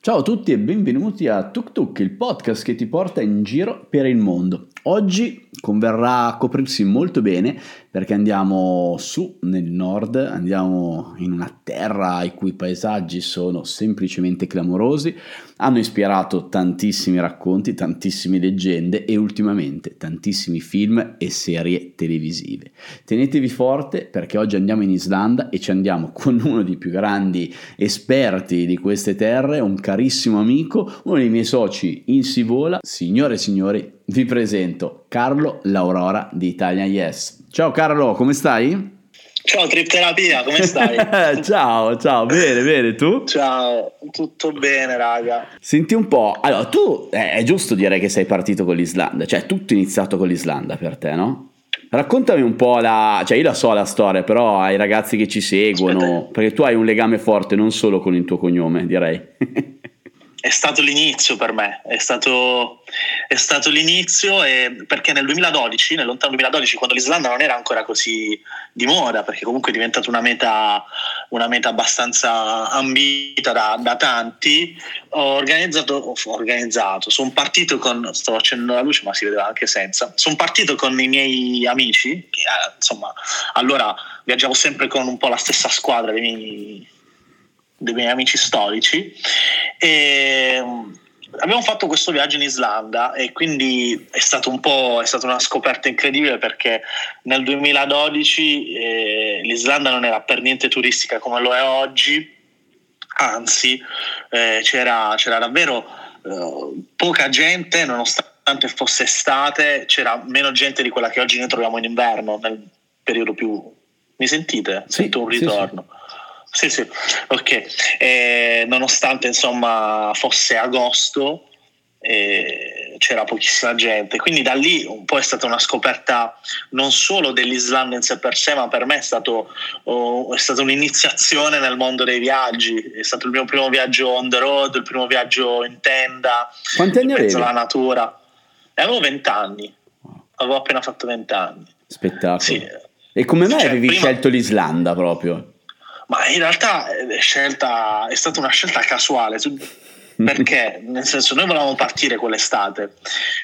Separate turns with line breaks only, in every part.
Ciao a tutti e benvenuti a Tuk Tuk, il podcast che ti porta in giro per il mondo. Oggi converrà coprirsi molto bene perché andiamo su nel nord, andiamo in una terra i cui paesaggi sono semplicemente clamorosi, hanno ispirato tantissimi racconti, tantissime leggende e ultimamente tantissimi film e serie televisive. Tenetevi forte perché oggi andiamo in Islanda e ci andiamo con uno dei più grandi esperti di queste terre, un carissimo amico, uno dei miei soci in Sivola. Signore e signori, vi presento Carlo L'Aurora di Italia Yes. Ciao Carlo, come stai?
Ciao Trip Terapia, come stai?
ciao, ciao, bene, bene, tu?
Ciao, tutto bene raga.
Senti un po', allora tu eh, è giusto dire che sei partito con l'Islanda, cioè tutto è iniziato con l'Islanda per te, no? Raccontami un po' la, cioè io la so la storia, però ai ragazzi che ci seguono, Aspetta. perché tu hai un legame forte non solo con il tuo cognome, direi.
è stato l'inizio per me, è stato, è stato l'inizio e, perché nel 2012, nel lontano 2012, quando l'Islanda non era ancora così di moda, perché comunque è diventata una meta, una meta abbastanza ambita da, da tanti, ho organizzato, ho organizzato, sono partito con, sto accendendo la luce ma si vedeva anche senza, sono partito con i miei amici, che, eh, insomma allora viaggiavo sempre con un po' la stessa squadra dei miei dei miei amici storici e mm, abbiamo fatto questo viaggio in Islanda e quindi è stato un po' è stata una scoperta incredibile perché nel 2012 eh, l'Islanda non era per niente turistica come lo è oggi anzi eh, c'era, c'era, davvero eh, poca gente nonostante fosse estate c'era meno gente di quella che oggi noi troviamo in inverno nel periodo più mi sentite?
Sì,
Sento un ritorno. Sì, sì. Sì, sì, ok. Eh, nonostante insomma fosse agosto, eh, c'era pochissima gente, quindi da lì un po' è stata una scoperta non solo dell'Islanda in sé per sé, ma per me è, stato, oh, è stata un'iniziazione nel mondo dei viaggi. È stato il mio primo viaggio on the road, il primo viaggio in tenda,
Quanti anni
in
mezzo
alla natura. E avevo vent'anni, avevo appena fatto vent'anni.
Spettacolo. Sì. E come mai cioè, avevi prima... scelto l'Islanda proprio?
Ma in realtà è, scelta, è stata una scelta casuale. Perché? Nel senso, noi volevamo partire quell'estate,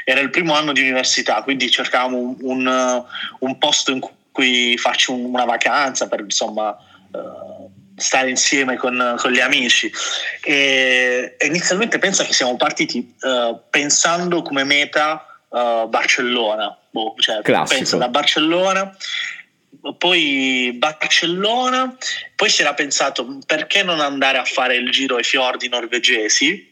era il primo anno di università, quindi cercavamo un, un, un posto in cui farci una vacanza per insomma uh, stare insieme con, con, gli amici. E inizialmente pensa che siamo partiti uh, pensando come meta uh, Barcellona, boh, cioè, pensa da Barcellona poi Barcellona, poi si era pensato perché non andare a fare il giro ai fiordi norvegesi.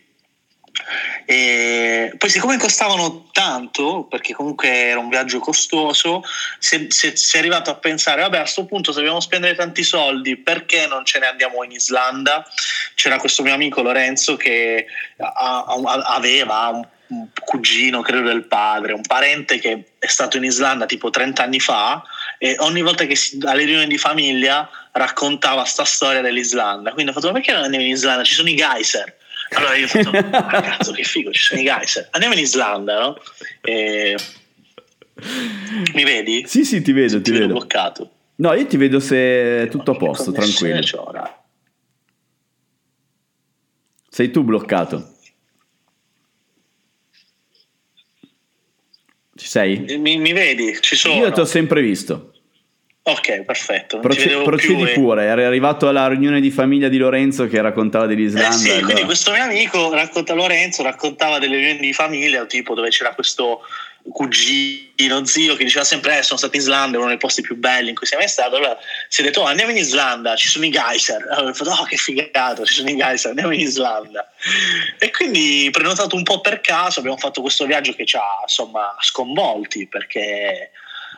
E poi siccome costavano tanto, perché comunque era un viaggio costoso, si, è arrivato a pensare, vabbè a questo punto se dobbiamo spendere tanti soldi, perché non ce ne andiamo in Islanda? C'era questo mio amico Lorenzo che a, a, aveva un un cugino, credo del padre, un parente che è stato in Islanda tipo 30 anni fa e ogni volta che si, alle riunioni di famiglia raccontava sta storia dell'Islanda. Quindi ho fatto, ma perché non andiamo in Islanda? Ci sono i geyser. Allora io ho detto, ah, cazzo che figo, ci sono i geyser. Andiamo in Islanda, no? E... Mi vedi?
Sì, sì, ti vedo, ti,
ti
vedo.
bloccato.
No, io ti vedo se è tutto a posto, tranquillo. Sei tu bloccato. Ci sei?
Mi, mi vedi? Ci sono.
Io ti ho sempre visto.
Ok, perfetto.
Proce- procedi più, pure, eri arrivato alla riunione di famiglia di Lorenzo che raccontava dell'Islanda. Eh
sì, allora... quindi questo mio amico racconta Lorenzo, raccontava delle riunioni di famiglia, tipo dove c'era questo cugino, zio che diceva sempre eh, sono stato in Islanda, uno dei posti più belli in cui sei mai stato. Allora si è detto oh, andiamo in Islanda, ci sono i geyser. Allora ho detto oh che figato, ci sono i geyser, andiamo in Islanda. E quindi prenotato un po' per caso, abbiamo fatto questo viaggio che ci ha insomma sconvolti perché...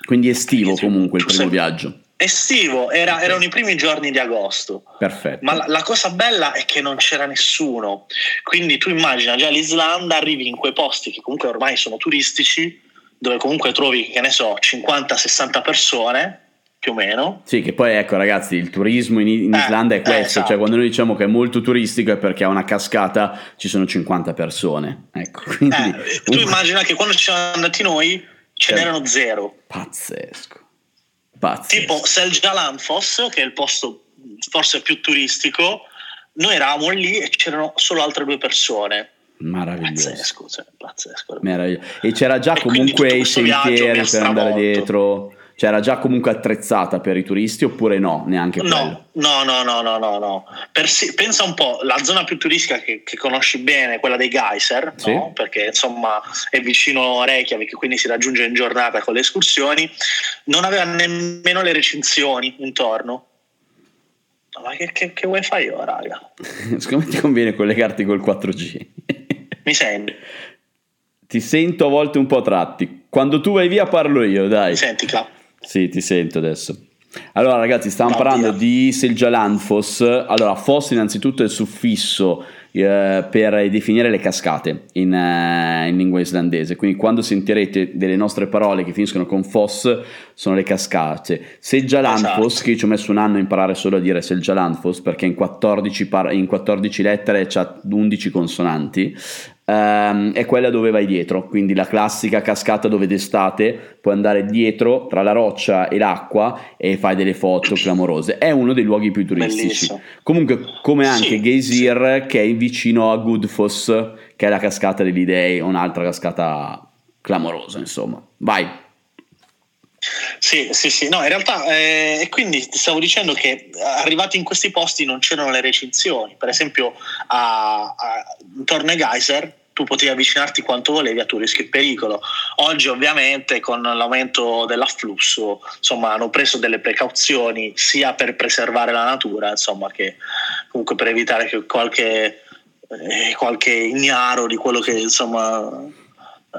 Quindi estivo comunque il primo viaggio.
Estivo, era, erano i primi giorni di agosto.
Perfetto.
Ma la, la, cosa bella è che non c'era nessuno. Quindi tu immagina già l'Islanda, arrivi in quei posti che comunque ormai sono turistici, dove comunque trovi, che ne so, 50-60 persone, più o meno.
Sì, che poi ecco ragazzi, il turismo in, in eh, Islanda è questo, eh, esatto. cioè quando noi diciamo che è molto turistico è perché a una cascata ci sono 50 persone. Ecco, quindi...
eh, tu immagina che quando ci siamo andati noi ce n'erano certo. zero.
Pazzesco.
Pazzesco. Tipo Seljalanfos, che è il posto forse più turistico, noi eravamo lì e c'erano solo altre due persone.
Meraviglioso.
Pazzesco, cioè, pazzesco.
Meraviglioso. E c'era già e comunque i sentieri per andare dietro. Cioè era già comunque attrezzata per i turisti oppure no? Neanche
no, no, no, no, no, no, no. Si, pensa un po', la zona più turistica che, che conosci bene, quella dei geyser, sì. no? perché insomma è vicino a Reykjavik, quindi si raggiunge in giornata con le escursioni, non aveva nemmeno le recinzioni intorno. Ma che, che, che vuoi fare io, raga?
Secondo me ti conviene collegarti col 4G.
Mi senti?
Ti sento a volte un po' tratti. Quando tu vai via parlo io, dai.
Mi senti, Clap?
Sì, ti sento adesso. Allora ragazzi, stavamo parlando di Seljaland Foss. Allora, Foss innanzitutto è il suffisso eh, per definire le cascate in, eh, in, lingua islandese, quindi quando sentirete delle nostre parole che finiscono con Foss sono le cascate. Seljalandfoss, esatto. che ci ho messo un anno a imparare solo a dire Seljalandfoss perché in 14, par- in 14 lettere c'ha 11 consonanti, ehm, è quella dove vai dietro, quindi la classica cascata dove d'estate puoi andare dietro tra la roccia e l'acqua e fai delle foto clamorose. È uno dei luoghi più turistici. Bellissimo. Comunque, come anche sì, Geysir, sì. che è vicino a Goodfoss, che è la cascata degli dei, un'altra cascata clamorosa, insomma. Vai.
Sì, sì, sì, no, in realtà, eh, e quindi stavo dicendo che arrivati in questi posti non c'erano le recinzioni, per esempio a, a, intorno ai geyser tu potevi avvicinarti quanto volevi a tu rischi il pericolo. Oggi ovviamente con l'aumento dell'afflusso insomma, hanno preso delle precauzioni sia per preservare la natura insomma, che comunque per evitare che qualche, eh, qualche ignaro di quello che insomma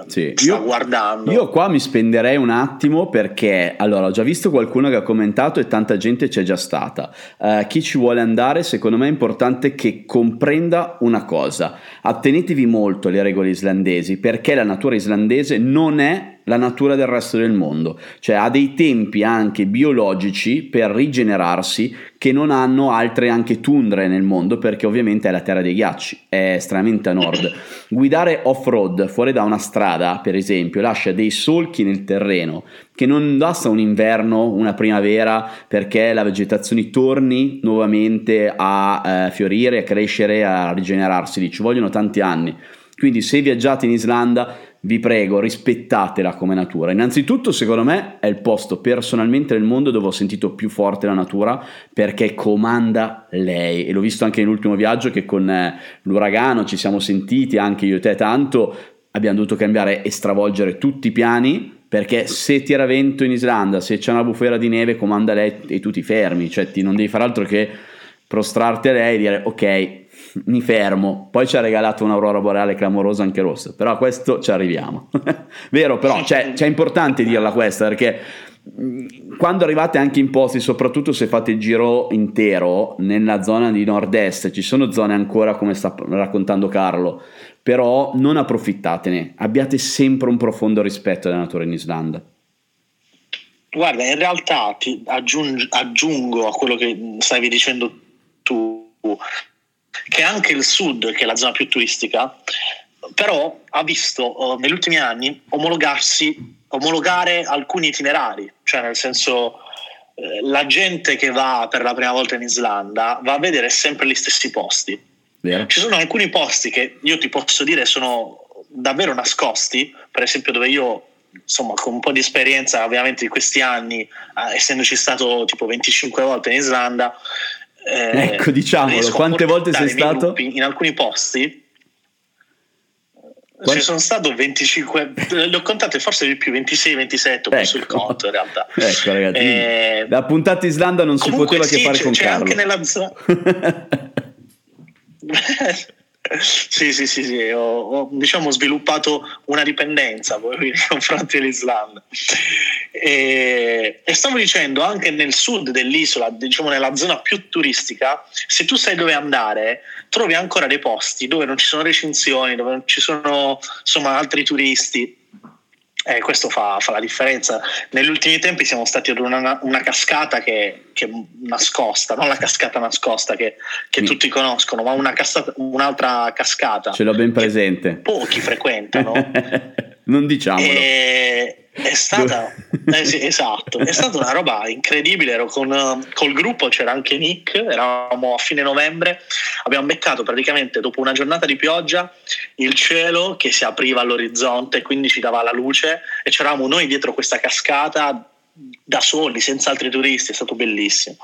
sì. sta io, guardando. Io qua mi spenderei un attimo perché allora ho già visto qualcuno che ha commentato e tanta gente c'è già stata. Uh, chi ci vuole andare, secondo me è importante che comprenda una cosa: attenetevi molto alle regole islandesi perché la natura islandese non è la natura del resto del mondo, cioè ha dei tempi anche biologici per rigenerarsi che non hanno altre anche tundre nel mondo perché ovviamente è la terra dei ghiacci, è estremamente a nord. Guidare off-road fuori da una strada, per esempio, lascia dei solchi nel terreno che non basta un inverno, una primavera perché la vegetazione torni nuovamente a eh, fiorire, a crescere, a rigenerarsi, ci vogliono tanti anni. Quindi se viaggiate in Islanda vi prego, rispettatela come natura. Innanzitutto, secondo me, è il posto personalmente nel mondo dove ho sentito più forte la natura perché comanda lei. E l'ho visto anche nell'ultimo viaggio che con eh, l'uragano ci siamo sentiti, anche io e te tanto, abbiamo dovuto cambiare e stravolgere tutti i piani perché se tira vento in Islanda, se c'è una bufera di neve, comanda lei e tu ti fermi, cioè ti non devi fare altro che prostrarti a lei e dire ok, mi fermo. Poi ci ha regalato un'aurora boreale clamorosa anche rossa, però a questo ci arriviamo. Vero, però cioè, cioè, è importante dirla questa perché quando arrivate anche in posti, soprattutto se fate il giro intero nella zona di nord-est, ci sono zone ancora come sta raccontando Carlo, però non approfittatene, abbiate sempre un profondo rispetto della natura in Islanda.
Guarda, in realtà ti aggiungo, aggiungo a quello che stavi dicendo tu, che anche il sud, che è la zona più turistica, però ha visto uh, negli ultimi anni omologare alcuni itinerari, cioè nel senso eh, la gente che va per la prima volta in Islanda va a vedere sempre gli stessi posti. Vero. Ci sono alcuni posti che io ti posso dire sono davvero nascosti, per esempio dove io insomma con un po' di esperienza ovviamente di questi anni, eh, essendoci stato tipo 25 volte in Islanda,
eh, ecco, diciamolo, quante volte sei stato?
in alcuni posti. Quanti? Ci sono stato 25, le ho contate forse di più, 26, 27, ho ecco. il conto in realtà.
Ecco ragazzi, eh, la puntata Islanda non si poteva sì, che fare con c'è Carlo.
anche nella zona... Sì, sì, sì, sì. Ho, ho diciamo, sviluppato una dipendenza nei confronti dell'Islanda. E, e, stavo dicendo, anche nel sud dell'isola, diciamo nella zona più turistica, se tu sai dove andare, trovi ancora dei posti dove non ci sono recinzioni, dove non ci sono insomma, altri turisti eh, questo fa, fa, la differenza. Negli ultimi tempi siamo stati ad una, una cascata che, che, nascosta, non la cascata nascosta che, che mm. tutti conoscono, ma una cascata, un'altra cascata.
Ce l'ho ben presente.
Pochi frequentano.
Non diciamolo.
E è stata, eh sì, esatto, è stata una roba incredibile. Ero con, col gruppo, c'era anche Nick, eravamo a fine novembre. Abbiamo beccato praticamente dopo una giornata di pioggia il cielo che si apriva all'orizzonte, quindi ci dava la luce e c'eravamo noi dietro questa cascata da soli, senza altri turisti. È stato bellissimo.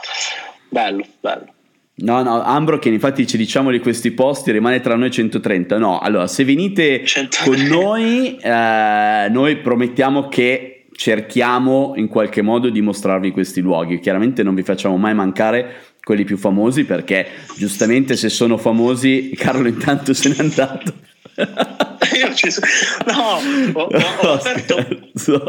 Bello, bello.
No, no, Ambro che infatti ci diciamo di questi posti rimane tra noi 130. No, allora se venite 130. con noi, eh, noi promettiamo che cerchiamo in qualche modo di mostrarvi questi luoghi. Chiaramente non vi facciamo mai mancare quelli più famosi perché giustamente se sono famosi Carlo intanto se n'è andato.
Io ci sono... No, ho, ho, ho aperto...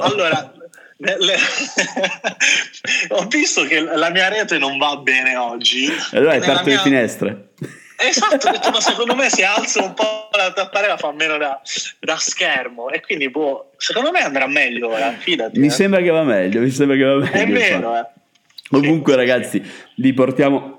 Allora, ho visto che la mia rete non va bene oggi.
Allora hai aperto mia... le finestre.
Esatto, ho detto, ma secondo me se alzo un po' la tapparella fa meno da, da, schermo e quindi boh, secondo me andrà meglio ora, fidati.
Mi
eh.
sembra che va meglio, mi sembra che va meglio.
È vero, eh.
Comunque sì, ragazzi, sì. li portiamo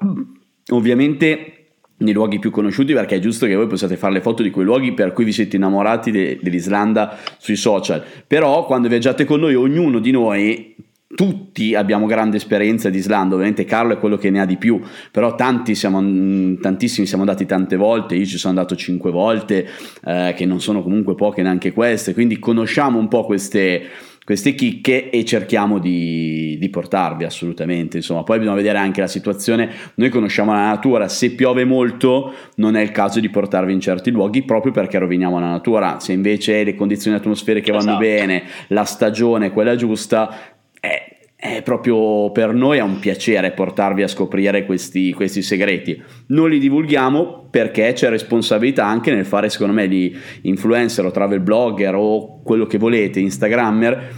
ovviamente nei luoghi più conosciuti perché è giusto che voi possiate fare le foto di quei luoghi per cui vi siete innamorati de- dell'Islanda sui social. Però quando viaggiate con noi ognuno di noi tutti abbiamo grande esperienza di Islanda, ovviamente Carlo è quello che ne ha di più, però tanti siamo, mm, tantissimi siamo andati tante volte, io ci sono andato cinque volte, eh, che non sono comunque poche neanche queste, quindi conosciamo un po' queste, queste chicche e cerchiamo di, di, portarvi assolutamente. Insomma, poi bisogna vedere anche la situazione. Noi conosciamo la natura, se piove molto non è il caso di portarvi in certi luoghi proprio perché roviniamo la natura. Se invece le condizioni atmosferiche vanno esatto. bene, la stagione è quella giusta, è, è proprio per noi è un piacere portarvi a scoprire questi, questi, segreti. Non li divulghiamo perché c'è responsabilità anche nel fare, secondo me, di influencer o travel blogger o quello che volete, Instagrammer,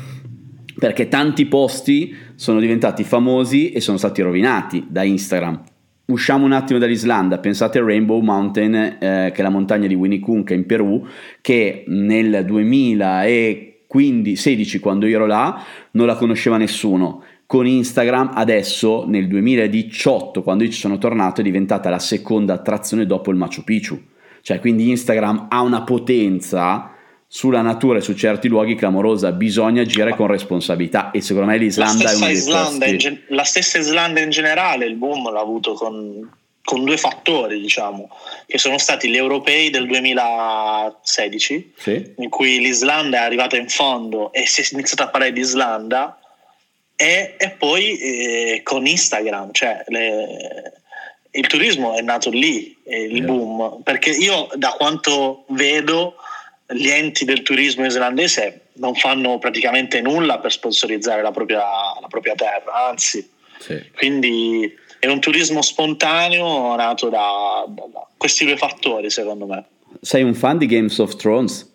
perché tanti posti sono diventati famosi e sono stati rovinati da Instagram. Usciamo un attimo dall'Islanda, pensate a Rainbow Mountain, eh, che è la montagna di Winnicunca in Perù, che nel 2000 e 15, 16 quando io ero là, non la conosceva nessuno. Con Instagram adesso nel 2018, quando io ci sono tornato, è diventata la seconda attrazione dopo il Machu Picchu. Cioè, quindi Instagram ha una potenza sulla natura e su certi luoghi clamorosa, bisogna agire con responsabilità e secondo me l'Islanda è una dei
Islanda, gen- La stessa Islanda in generale, il boom l'ha avuto con con due fattori, diciamo, che sono stati gli europei del 2016, sì. in cui l'Islanda è arrivata in fondo e si è iniziato a parlare di Islanda, e, e poi eh, con Instagram, cioè le, il turismo è nato lì, il yeah. boom, perché io da quanto vedo gli enti del turismo islandese non fanno praticamente nulla per sponsorizzare la propria, la propria terra, anzi, sì. quindi è un turismo spontaneo nato da, da, da, questi due fattori, secondo me.
Sei un fan di Games of Thrones?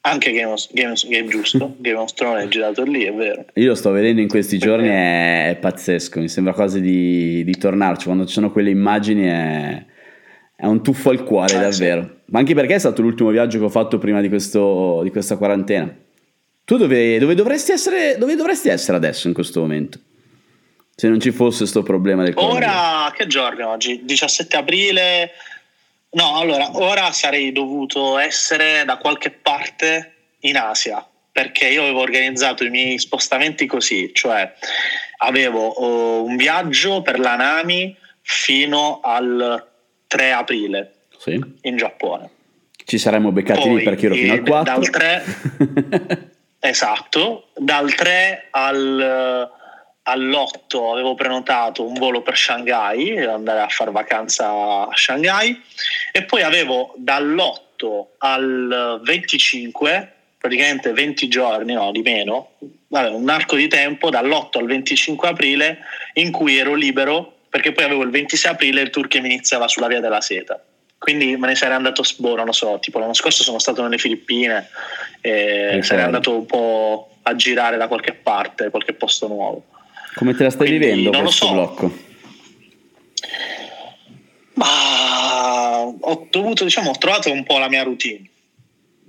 Anche Game, of, Game, Game giusto, Game of Thrones è girato lì, è vero.
Io lo sto vedendo in questi giorni, è, è pazzesco, mi sembra quasi di, di, tornarci, quando ci sono quelle immagini è, è un tuffo al cuore, eh, davvero. Sì. Ma anche perché è stato l'ultimo viaggio che ho fatto prima di, questo, di questa quarantena. Tu dove, dove, dovresti essere, dove dovresti essere adesso in questo momento? Se non ci fosse questo problema del
Ora, che giorno oggi? 17 aprile? No, allora, ora sarei dovuto essere da qualche parte in Asia, perché io avevo organizzato i miei spostamenti così, cioè avevo uh, un viaggio per la Nami fino al 3 aprile sì. in Giappone.
Ci saremmo beccati Poi, lì perché ero fino al 4.
Dal 3, esatto, dal 3 al all'8 avevo prenotato un volo per Shanghai, andare a fare vacanza a Shanghai e poi avevo dall'8 al 25, praticamente 20 giorni, no di meno, vabbè, un arco di tempo dall'8 al 25 aprile in cui ero libero perché poi avevo il 26 aprile il tour che mi iniziava sulla via della seta. Quindi me ne sarei andato, boh, non lo so, tipo l'anno scorso sono stato nelle Filippine e sarei andato un po' a girare da qualche parte, qualche posto nuovo.
Come te la stai Quindi, vivendo questo so. blocco?
Ma ho dovuto, diciamo, ho trovato un po' la mia routine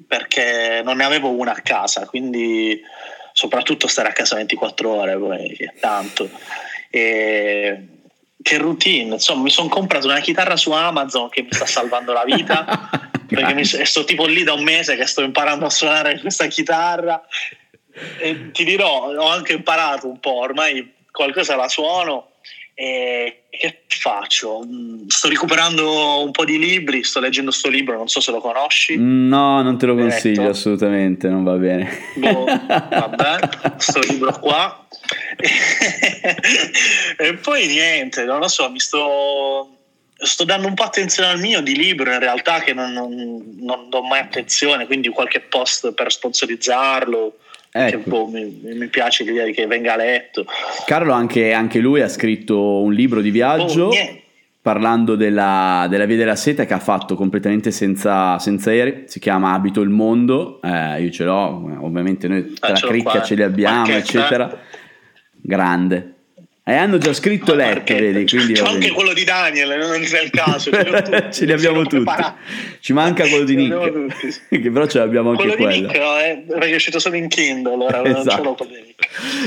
perché non ne avevo una a casa, quindi soprattutto stare a casa 24 ore poi è tanto. E che routine, insomma, mi sono comprato una chitarra su Amazon che mi sta salvando la vita perché mi, sto tipo lì da un mese che sto imparando a suonare questa chitarra e ti dirò, ho anche imparato un po', ormai qualcosa la suono e che faccio? Mm, sto recuperando un po' di libri, sto leggendo questo libro, non so se lo conosci.
No, non te lo consiglio assolutamente, non va bene.
Boh, vabbè, sto libro qua. e poi niente, non lo so, mi sto sto dando un po' attenzione al mio di libro in realtà che non, non, non do mai attenzione quindi qualche post per sponsorizzarlo ecco. che boh, mi, mi, piace l'idea che venga letto
Carlo anche, anche lui ha scritto un libro di viaggio oh, parlando della, della, via della seta che ha fatto completamente senza, senza aerei si chiama Abito il mondo eh, io ce l'ho ovviamente noi tra ah, la cricca qua. ce li abbiamo Marchetta. eccetera grande e hanno già scritto lettere? Quindi
C'è anche quello di Daniel, non c'è il caso. Ce,
ce li abbiamo tutti. Ci manca quello di Nick, che però ce l'abbiamo anche quello.
Quello di Nick no, eh, perché è uscito solo in Kindle, allora esatto.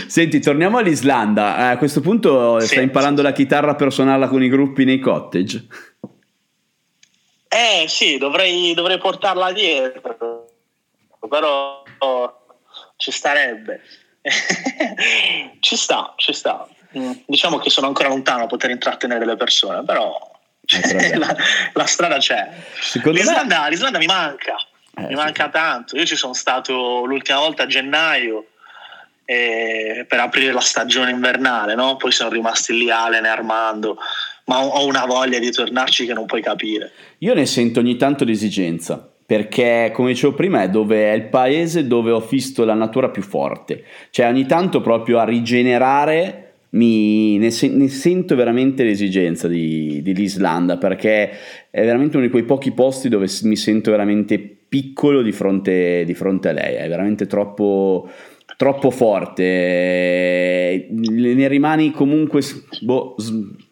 Senti, torniamo all'Islanda. Eh, a questo punto sì, stai imparando sì. la chitarra per suonarla con i gruppi nei cottage?
Eh sì, dovrei, dovrei portarla dietro, però oh, ci starebbe. ci sta, ci sta. Mm, diciamo che sono ancora lontano a poter intrattenere le persone, però la, la, strada c'è. L'Islanda, me... l'Islanda, mi manca, eh, mi manca tanto. Io ci sono stato l'ultima volta a gennaio eh, per aprire la stagione invernale, no? poi sono rimasti lì Allen e Armando, ma ho una voglia di tornarci che non puoi capire.
Io ne sento ogni tanto l'esigenza perché come dicevo prima è, dove è il paese dove ho visto la natura più forte, cioè ogni tanto proprio a rigenerare mi, ne, se, ne, sento veramente l'esigenza di, dell'Islanda perché è veramente uno di quei pochi posti dove mi sento veramente piccolo di fronte, di fronte a lei, è veramente troppo, troppo forte, ne rimani comunque boh,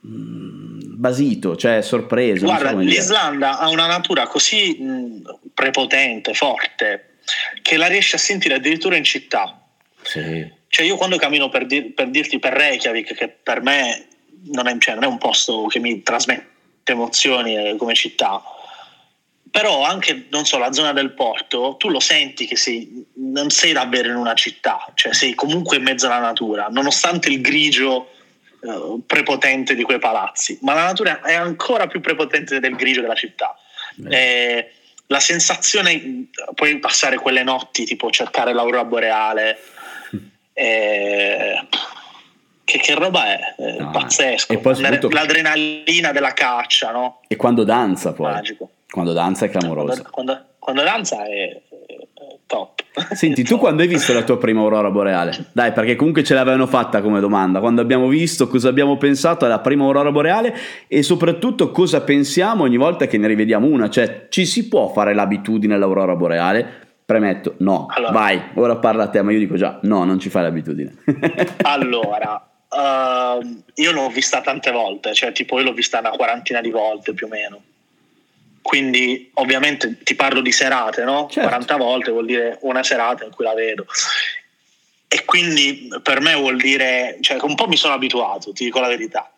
basito, cioè sorpreso.
Guarda, so l'Islanda ha una natura così prepotente, forte, che la riesce a sentire addirittura in città.
Sì
cioè io quando cammino per, dir, per dirti per Reykjavik, che per me non è, cioè non è, un posto che mi trasmette emozioni eh, come città, però anche, non so, la zona del porto, tu lo senti che sei, non sei davvero in una città, cioè sei comunque in mezzo alla natura, nonostante il grigio eh, prepotente di quei palazzi, ma la natura è ancora più prepotente del grigio della città. Eh, la sensazione, puoi passare quelle notti tipo cercare l'aurora boreale, eh, che, che, roba è? è no, pazzesco. E poi L'adrenalina della caccia, no?
E quando danza poi. Magico. Quando danza è clamoroso.
Quando, quando, quando danza è, top.
Senti, tu quando hai visto la tua prima aurora boreale? Dai, perché comunque ce l'avevano fatta come domanda. Quando abbiamo visto, cosa abbiamo pensato alla prima aurora boreale e soprattutto cosa pensiamo ogni volta che ne rivediamo una? Cioè, ci si può fare l'abitudine all'aurora boreale? Premetto, no, allora, vai, ora parla a te, ma io dico già, no, non ci fai l'abitudine.
allora, uh, io l'ho vista tante volte, cioè tipo io l'ho vista una quarantina di volte più o meno. Quindi ovviamente ti parlo di serate, no? Certo. 40 volte vuol dire una serata in cui la vedo. E quindi per me vuol dire, cioè un po' mi sono abituato, ti dico la verità.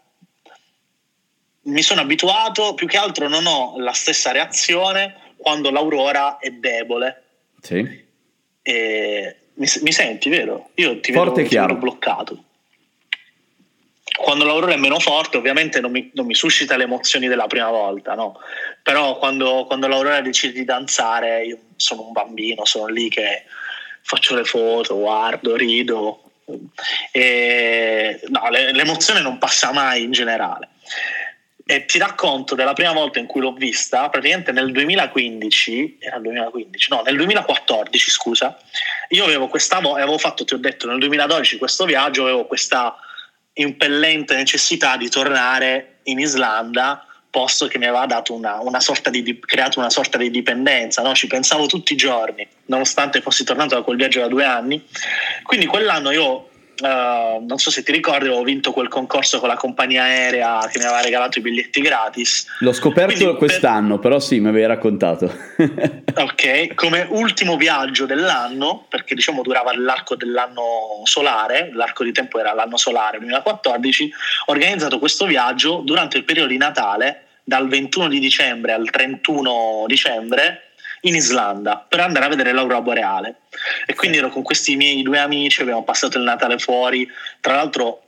Mi sono abituato, più che altro non ho la stessa reazione quando l'aurora è debole
sì.
E mi, mi, senti, vero? Io ti
Forte
vedo, ti vedo bloccato. Quando l'aurora è meno forte, ovviamente non mi, non mi, suscita le emozioni della prima volta, no? Però quando, quando l'aurora decide di danzare, io sono un bambino, sono lì che faccio le foto, guardo, rido. E, no, l'emozione non passa mai in generale e ti racconto della prima volta in cui l'ho vista, praticamente nel 2015, era il 2015, no, nel 2014, scusa, io avevo questa, avevo fatto, ti ho detto, nel 2012 questo viaggio, avevo questa impellente necessità di tornare in Islanda, posto che mi aveva dato una, una sorta di, creato una sorta di dipendenza, no? ci pensavo tutti i giorni, nonostante fossi tornato da quel viaggio da due anni. Quindi quell'anno io Uh, non so se ti ricordi, avevo vinto quel concorso con la compagnia aerea che mi aveva regalato i biglietti gratis.
L'ho scoperto Quindi, quest'anno, per... però sì, mi avevi raccontato.
ok, come ultimo viaggio dell'anno, perché diciamo durava l'arco dell'anno solare, l'arco di tempo era l'anno solare 2014, ho organizzato questo viaggio durante il periodo di Natale dal 21 di dicembre al 31 dicembre in Islanda per andare a vedere l'aurora boreale. E quindi ero con questi miei due amici, abbiamo passato il Natale fuori. Tra l'altro,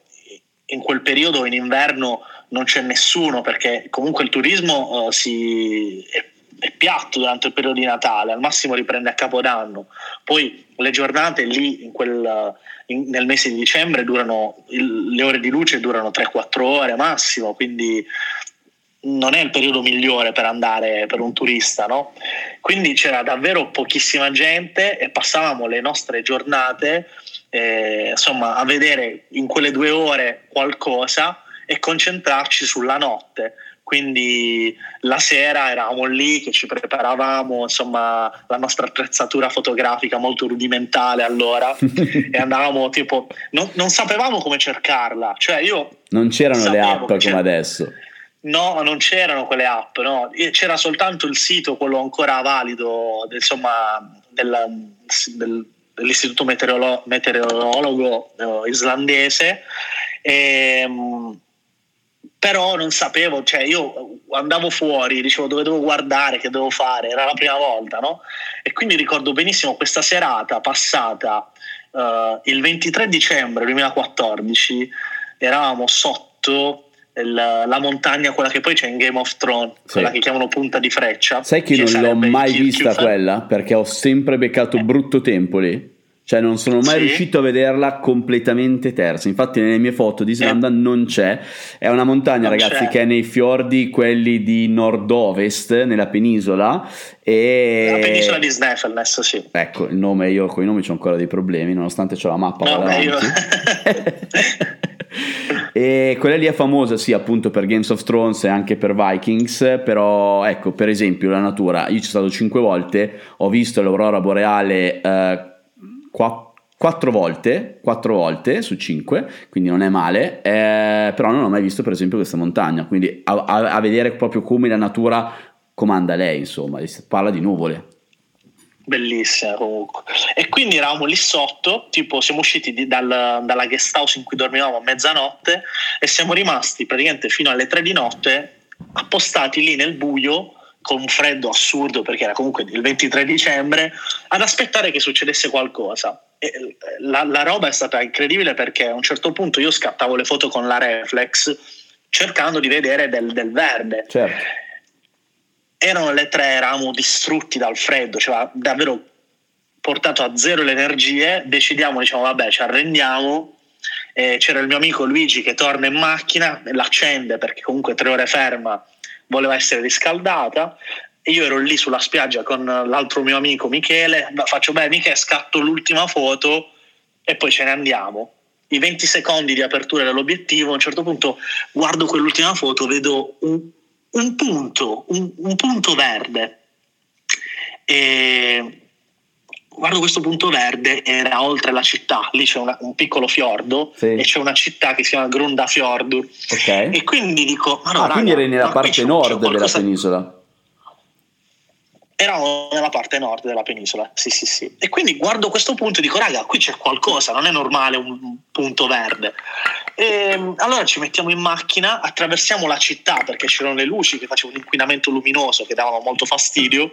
in quel periodo in inverno non c'è nessuno perché comunque il turismo uh, si, è, è, piatto durante il periodo di Natale, al massimo riprende a Capodanno. Poi le giornate lì in quel, in, nel mese di dicembre durano, il, le ore di luce durano 3-4 ore massimo, quindi non è il periodo migliore per andare per un turista, no? Quindi c'era davvero pochissima gente e passavamo le nostre giornate eh, insomma, a vedere in quelle due ore qualcosa e concentrarci sulla notte. Quindi la sera eravamo lì che ci preparavamo, insomma, la nostra attrezzatura fotografica molto rudimentale allora e andavamo tipo, non, non sapevamo come cercarla, cioè io...
Non c'erano le app come adesso
No, non c'erano quelle app, no? c'era soltanto il sito, quello ancora valido, insomma, del, del, dell'istituto meteorolo- meteorologo eh, islandese. E, ehm, però non sapevo, cioè io andavo fuori, dicevo dove devo guardare, che devo fare, era la prima volta, no? E quindi ricordo benissimo questa serata passata uh, il 23 dicembre 2014, eravamo sotto la, la, montagna, quella che poi c'è in Game of Thrones, sì. quella che chiamano punta di freccia.
Sai che, che non l'ho mai vista quella? Perché ho sempre beccato eh. brutto tempo lì. Cioè non sono mai sì. riuscito a vederla completamente terza. Infatti nelle mie foto di Islanda eh. non c'è. È una montagna, non ragazzi, c'è. che è nei fiordi quelli di nord-ovest, nella penisola.
E... La penisola di Snæfellsnes, sì.
Ecco, il nome, io con i nomi ho ancora dei problemi, nonostante ho la mappa. No, beh, io... E quella lì è famosa sì appunto per Games of Thrones e anche per Vikings, però ecco per esempio la natura, io ci sono stato cinque volte, ho visto l'aurora boreale eh, qua, quattro volte, quattro volte su cinque, quindi non è male, eh, però non ho mai visto per esempio questa montagna, quindi a, a, a vedere proprio come la natura comanda lei, insomma, parla di nuvole
bellissima comunque. E quindi eravamo lì sotto, tipo siamo usciti di, dal, dalla guest house in cui dormivamo a mezzanotte e siamo rimasti praticamente fino alle tre di notte appostati lì nel buio con un freddo assurdo perché era comunque il 23 dicembre ad aspettare che succedesse qualcosa. La, la, roba è stata incredibile perché a un certo punto io scattavo le foto con la reflex cercando di vedere del, del verde.
Certo
erano le tre, eravamo distrutti dal freddo, cioè davvero portato a zero le energie, decidiamo, diciamo, vabbè, ci arrendiamo. Eh, c'era il mio amico Luigi che torna in macchina, l'accende perché comunque tre ore ferma voleva essere riscaldata. E io ero lì sulla spiaggia con l'altro mio amico Michele, faccio beh Michele scatto l'ultima foto e poi ce ne andiamo. I 20 secondi di apertura dell'obiettivo, a un certo punto guardo quell'ultima foto, vedo un un punto, un, un punto verde. E guardo questo punto verde, era oltre la città, lì c'è una, un piccolo fiordo sì. e c'è una città che si chiama Grundafjordur.
Okay.
E quindi dico, ma no,
ah,
raga,
quindi eri nella parte nord della penisola.
Eravamo nella parte nord della penisola, sì, sì, sì. E quindi guardo questo punto e dico, raga, qui c'è qualcosa, non è normale un punto verde. E, ehm, allora ci mettiamo in macchina, attraversiamo la città perché c'erano le luci che facevano un inquinamento luminoso che davano molto fastidio.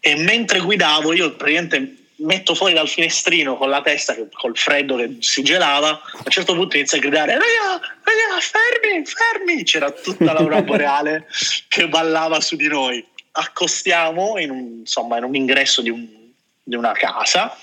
E mentre guidavo, io praticamente metto fuori dal finestrino con la testa, col freddo che si gelava. A un certo punto inizio a gridare: Raga, raga, fermi, fermi! C'era tutta l'aurora boreale che ballava su di noi accostiamo in un, insomma, in un ingresso di, un, di, una casa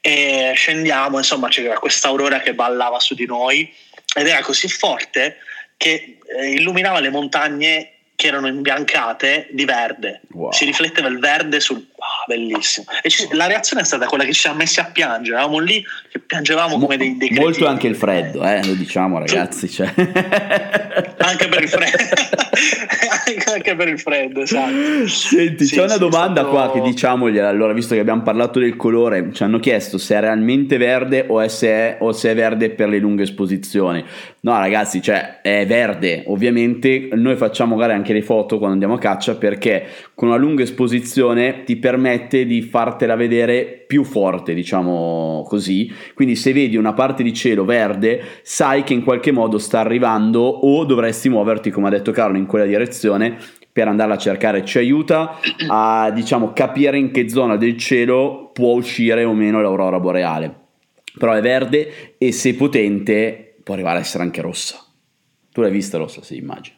e scendiamo, insomma c'era questa aurora che ballava su di noi ed era così forte che eh, illuminava le montagne che erano imbiancate di verde. Wow. Si rifletteva il verde sul... Wow, bellissimo. E ci, la reazione è stata quella che ci siamo messi a piangere. Eravamo lì che piangevamo come dei, dei
Molto anche il freddo, eh, lo diciamo ragazzi. Cioè.
anche per il freddo. anche per il freddo, esatto.
Senti, sì, c'è una domanda stato... qua che diciamogliela, allora, visto che abbiamo parlato del colore, ci hanno chiesto se è realmente verde o se è, o se è verde per le lunghe esposizioni. No, ragazzi, cioè, è verde. Ovviamente noi facciamo magari anche le foto quando andiamo a caccia perché con una lunga esposizione ti permette di fartela vedere più forte, diciamo così. Quindi se vedi una parte di cielo verde, sai che in qualche modo sta arrivando o dovresti muoverti, come ha detto Carlo, in quella direzione per andarla a cercare. Ci aiuta a, diciamo, capire in che zona del cielo può uscire o meno l'aurora boreale. Però è verde e se potente può arrivare a essere anche rossa. Tu l'hai vista rossa, sì, immagino.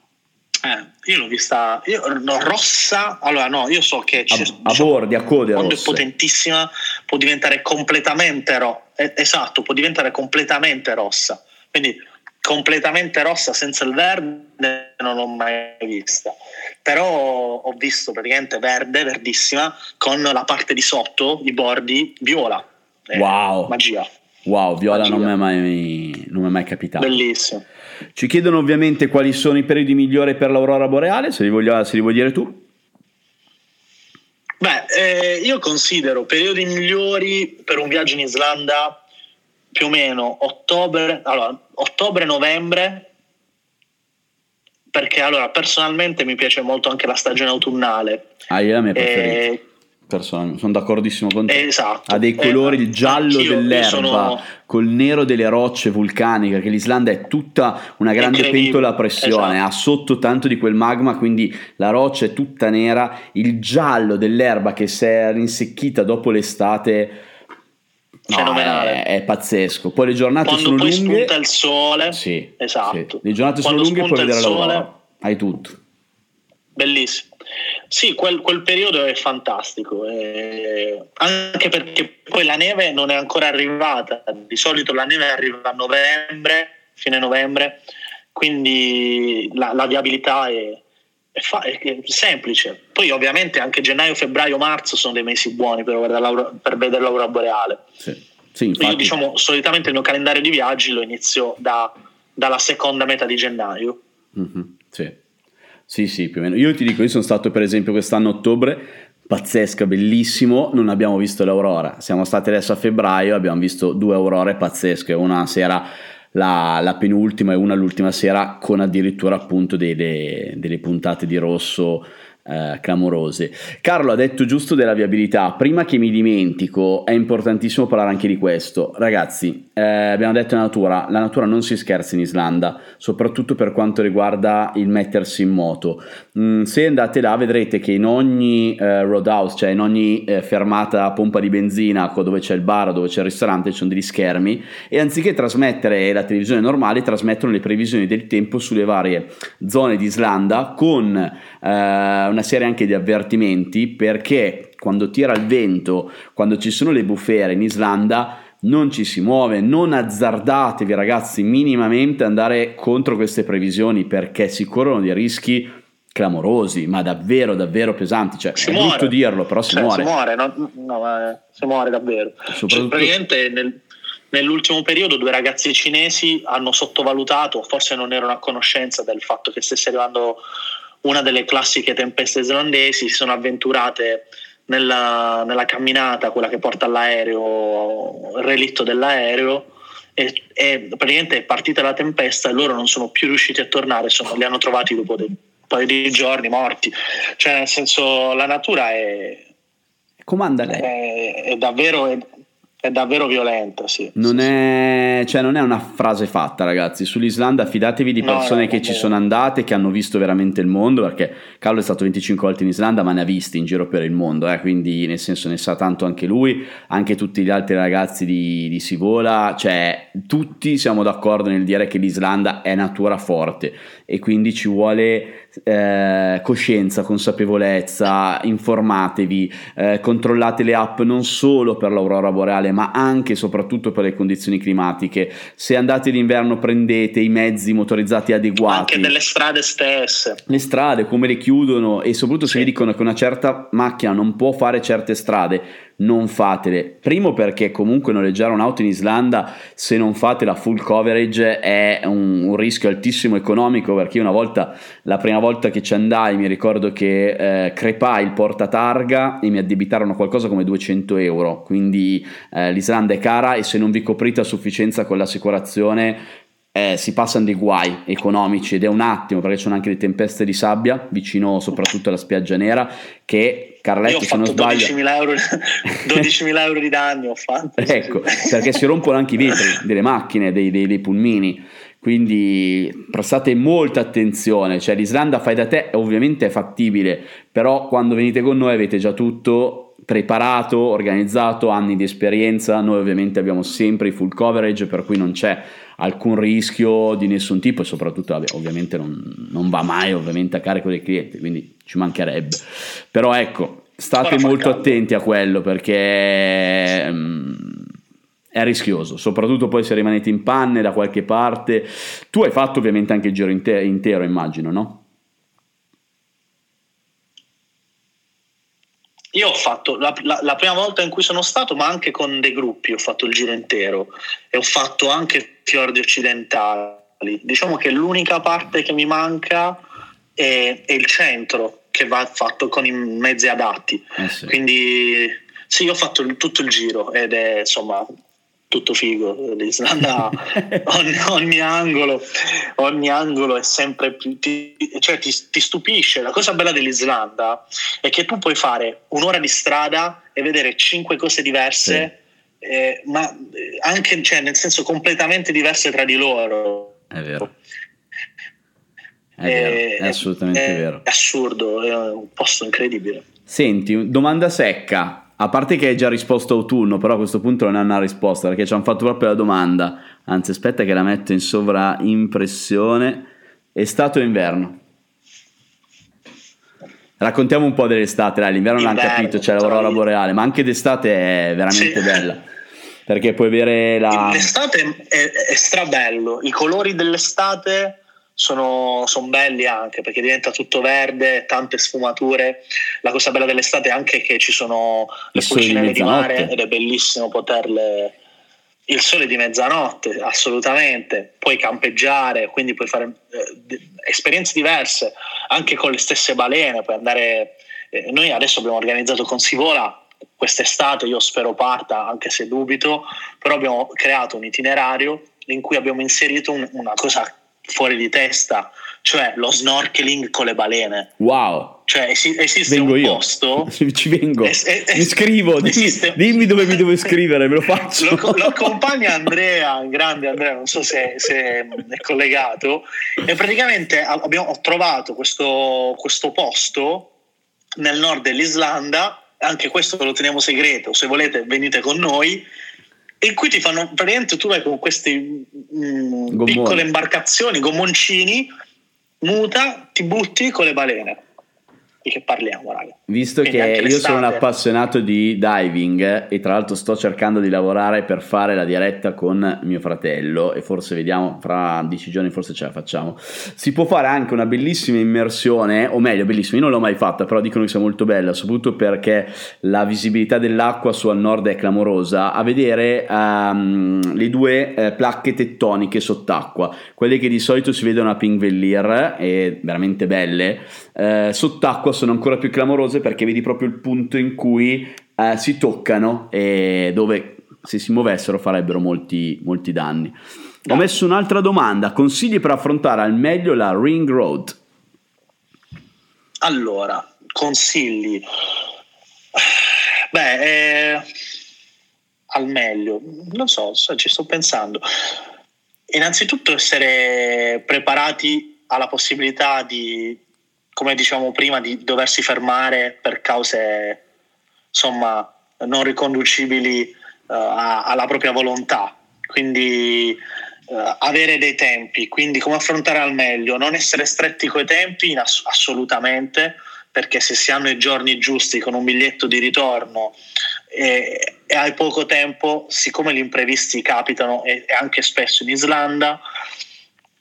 Eh, io l'ho vista io, no, rossa. Allora, no, io so che
a, diciamo, a bordi, a code quando
rosse. è potentissima, può diventare completamente rossa. Eh, esatto, può diventare completamente rossa. Quindi completamente rossa senza il verde non l'ho mai vista. Però ho visto praticamente verde, verdissima, con la parte di sotto, i bordi viola.
Eh, wow.
Magia.
Wow, viola non mi, è mai, non mi è mai capitato.
Bellissimo.
Ci chiedono ovviamente quali sono i periodi migliori per l'aurora boreale, se li, voglio, se li vuoi dire tu.
Beh, eh, io considero periodi migliori per un viaggio in Islanda più o meno ottobre, allora, ottobre-novembre, perché allora personalmente mi piace molto anche la stagione autunnale.
Ah, io la mia preferita. Eh, personalmente. Sono d'accordissimo con te.
Esatto.
Ha dei colori, eh, il giallo dell'erba sono... col nero delle rocce vulcaniche, che l'Islanda è tutta una grande pentola a pressione, esatto. ha sotto tanto di quel magma, quindi la roccia è tutta nera, il giallo dell'erba che si è rinsecchita dopo l'estate. No, è, è, pazzesco. Poi le giornate
Quando
sono
poi
lunghe.
spunta il sole.
Sì,
esatto.
Sì. Le giornate Quando sono lunghe e puoi vedere l'aurora. Hai tutto.
Bellissimo. Sì, quel, quel, periodo è fantastico, eh, anche perché poi la neve non è ancora arrivata, di solito la neve arriva a novembre, fine novembre, quindi la, la viabilità è, è, fa- è, semplice. Poi ovviamente anche gennaio, febbraio, marzo sono dei mesi buoni per vedere, per vedere l'aurora boreale.
Sì. Sì, infatti...
Io diciamo, solitamente il mio calendario di viaggi lo inizio da, dalla seconda metà di gennaio.
Mm-hmm, sì. Sì, sì, più o meno. Io ti dico, io sono stato per esempio quest'anno a ottobre, pazzesca, bellissimo, non abbiamo visto l'aurora. Siamo stati adesso a febbraio, abbiamo visto due aurore pazzesche, una sera la, la penultima e una l'ultima sera con addirittura appunto delle, delle puntate di rosso eh, clamorose. Carlo ha detto giusto della viabilità, prima che mi dimentico è importantissimo parlare anche di questo. Ragazzi, eh, abbiamo detto la natura, la natura non si scherza in Islanda, soprattutto per quanto riguarda il mettersi in moto. Mm, se andate là vedrete che in ogni eh, roadhouse, cioè in ogni eh, fermata a pompa di benzina dove c'è il bar, dove c'è il ristorante, ci sono degli schermi e anziché trasmettere la televisione normale, trasmettono le previsioni del tempo sulle varie zone di Islanda con eh, una una serie anche di avvertimenti perché quando tira il vento, quando ci sono le bufere in Islanda, non ci si muove, non azzardatevi ragazzi minimamente andare contro queste previsioni perché si corrono dei rischi clamorosi, ma davvero davvero pesanti, cioè si è muore. brutto dirlo, però si
cioè,
muore.
Si muore, no, no, si muore davvero. Soprattutto... Cioè, praticamente nel, nell'ultimo periodo due ragazzi cinesi hanno sottovalutato, forse non erano a conoscenza del fatto che stesse arrivando una delle classiche tempeste islandesi, si sono avventurate nella, nella camminata, quella che porta all'aereo, il relitto dell'aereo, e, e, praticamente è partita la tempesta e loro non sono più riusciti a tornare, sono, li hanno trovati dopo dei paio di giorni morti. Cioè, nel senso, la natura è.
Comanda lei.
È, è davvero. È, è davvero violenta, sì.
Non,
sì,
è, cioè, non, è, una frase fatta, ragazzi. Sull'Islanda fidatevi di persone no, no, che ci sono andate, che hanno visto veramente il mondo, perché Carlo è stato 25 volte in Islanda, ma ne ha visti in giro per il mondo, eh, quindi nel senso ne sa tanto anche lui, anche tutti gli altri ragazzi di, di Sivola, cioè tutti siamo d'accordo nel dire che l'Islanda è natura forte. E quindi ci vuole eh, coscienza, consapevolezza, informatevi, eh, controllate le app non solo per l'aurora boreale ma anche e soprattutto per le condizioni climatiche. Se andate d'inverno prendete i mezzi motorizzati adeguati.
Anche delle strade stesse.
Le strade, come le chiudono e soprattutto se vi dicono che una certa macchina non può fare certe strade, non fatele. Primo perché comunque noleggiare un'auto in Islanda se non fate la full coverage è un, un rischio altissimo economico perché io una volta, la prima volta che ci andai mi ricordo che eh, crepai il portatarga e mi addebitarono qualcosa come 200 euro, quindi eh, l'Islanda è cara e se non vi coprite a sufficienza con l'assicurazione eh, si passano dei guai economici ed è un attimo perché ci sono anche le tempeste di sabbia vicino soprattutto alla spiaggia nera che Carletti se non sbaglio
12.000 euro, 12.000 euro di danni ho fatto
ecco perché si rompono anche i vetri delle macchine dei, dei, dei pulmini. Quindi prestate molta attenzione cioè l'Islanda fai da te ovviamente è fattibile però quando venite con noi avete già tutto preparato, organizzato, anni di esperienza, noi ovviamente abbiamo sempre i full coverage per cui non c'è alcun rischio di nessun tipo e soprattutto vabbè, ovviamente non, non, va mai ovviamente a carico dei clienti, quindi ci mancherebbe. Però ecco, state molto attenti a quello perché um, è rischioso, soprattutto poi se rimanete in panne da qualche parte. Tu hai fatto ovviamente anche il giro inter- intero, immagino, no?
Io ho fatto la, la, la, prima volta in cui sono stato, ma anche con dei gruppi, ho fatto il giro intero e ho fatto anche fiordi occidentali. Diciamo che l'unica parte che mi manca è, è il centro che va fatto con i mezzi adatti. Eh sì. Quindi sì, ho fatto tutto il giro ed è insomma tutto figo. L'Islanda, ogni, ogni, angolo, ogni angolo è sempre più. Ti, cioè ti, ti, stupisce. La cosa bella dell'Islanda è che tu puoi fare un'ora di strada e vedere cinque cose diverse, sì. eh, ma anche cioè, nel senso completamente diverse tra di loro.
È vero. È, vero, è assolutamente
è,
vero.
È assurdo, è un posto incredibile.
Senti, domanda secca a parte che hai già risposto autunno, però a questo punto non è una risposta perché ci hanno fatto proprio la domanda. Anzi, aspetta che la metto in sovraimpressione. Estate o inverno? Raccontiamo un po' dell'estate, dai, l'inverno l'hanno capito, c'è l'aurora boreale, ma anche d'estate è veramente sì. bella. Perché puoi avere la...
L'estate è, è strabello, i colori dell'estate sono, sono, belli anche perché diventa tutto verde, tante sfumature. La cosa bella dell'estate è anche che ci sono le pulcinelle di mare ed è bellissimo poterle. Il sole di mezzanotte, assolutamente. Puoi campeggiare, quindi puoi fare eh, esperienze diverse anche con le stesse balene. Puoi andare. Eh, noi adesso abbiamo organizzato con Sivola quest'estate, io spero parta, anche se dubito, però abbiamo creato un itinerario in cui abbiamo inserito un, una cosa fuori di testa, cioè lo snorkeling con le balene.
Wow!
Cioè es- esiste
vengo
un
io.
posto...
Ci vengo, es- es- mi scrivo, dimmi, esiste... dimmi, dove mi devo iscrivere, me lo faccio.
Lo, lo accompagna Andrea, grande Andrea, non so se, se è collegato, e praticamente abbiamo, ho trovato questo, questo posto nel nord dell'Islanda, anche questo lo teniamo segreto, se volete venite con noi, in cui ti fanno praticamente tu vai con queste mm, piccole imbarcazioni, gommoncini, muta, ti butti con le balene di che parliamo, raga.
Visto Quindi che io sono un appassionato di diving e tra l'altro sto cercando di lavorare per fare la diretta con mio fratello e forse vediamo fra dieci giorni forse ce la facciamo. Si può fare anche una bellissima immersione, o meglio, bellissima, io non l'ho mai fatta, però dicono che sia molto bella, soprattutto perché la visibilità dell'acqua su al nord è clamorosa, a vedere um, le due eh, placche tettoniche sott'acqua, quelle che di solito si vedono a Pingvellir e veramente belle, eh, sott'acqua acqua sono ancora più clamorose perché vedi proprio il punto in cui eh, si toccano e dove se si muovessero farebbero molti, molti danni. Ho messo un'altra domanda, consigli per affrontare al meglio la Ring Road?
Allora, consigli. Beh, eh, al meglio, non so, ci sto pensando. Innanzitutto essere preparati alla possibilità di come dicevamo prima, di doversi fermare per cause insomma non riconducibili uh, alla propria volontà. Quindi uh, avere dei tempi, quindi come affrontare al meglio, non essere stretti coi tempi ass- assolutamente, perché se si hanno i giorni giusti con un biglietto di ritorno e, e hai poco tempo, siccome gli imprevisti capitano e, e anche spesso in Islanda,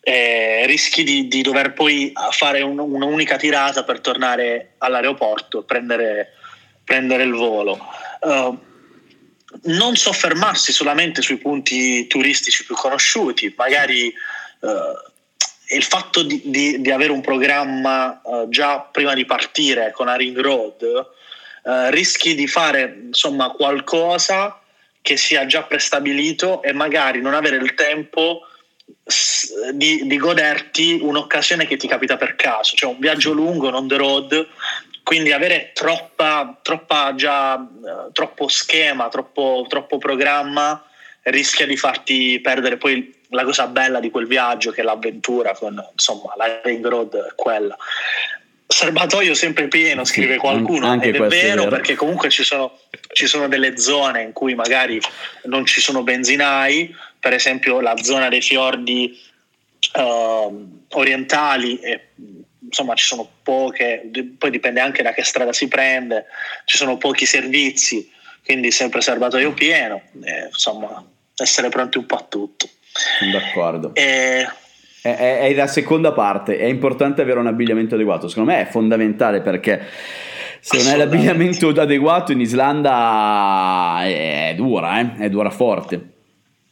eh, rischi di, di, dover poi fare un, un'unica tirata per tornare all'aeroporto, prendere, prendere il volo. Uh, non soffermarsi solamente sui punti turistici più conosciuti, magari eh, il fatto di, di, di, avere un programma eh, già prima di partire con a Ring Road, eh, rischi di fare insomma qualcosa che sia già prestabilito e magari non avere il tempo di, di, goderti un'occasione che ti capita per caso, cioè un viaggio lungo, on the road, quindi avere troppa, troppa già, uh, troppo schema, troppo, troppo programma rischia di farti perdere poi la cosa bella di quel viaggio che è l'avventura con insomma la ring road è quella. Serbatoio sempre pieno scrive qualcuno Anche ed è vero, è vero, perché comunque ci sono, ci sono delle zone in cui magari non ci sono benzinai per esempio la zona dei fiordi uh, orientali e insomma ci sono poche, poi dipende anche da che strada si prende, ci sono pochi servizi, quindi sempre serbatoio pieno, e, insomma essere pronti un po' a tutto.
D'accordo. E, è, è, la seconda parte, è importante avere un abbigliamento adeguato, secondo me è fondamentale perché se non hai l'abbigliamento adeguato in Islanda è, è dura, eh? è dura forte.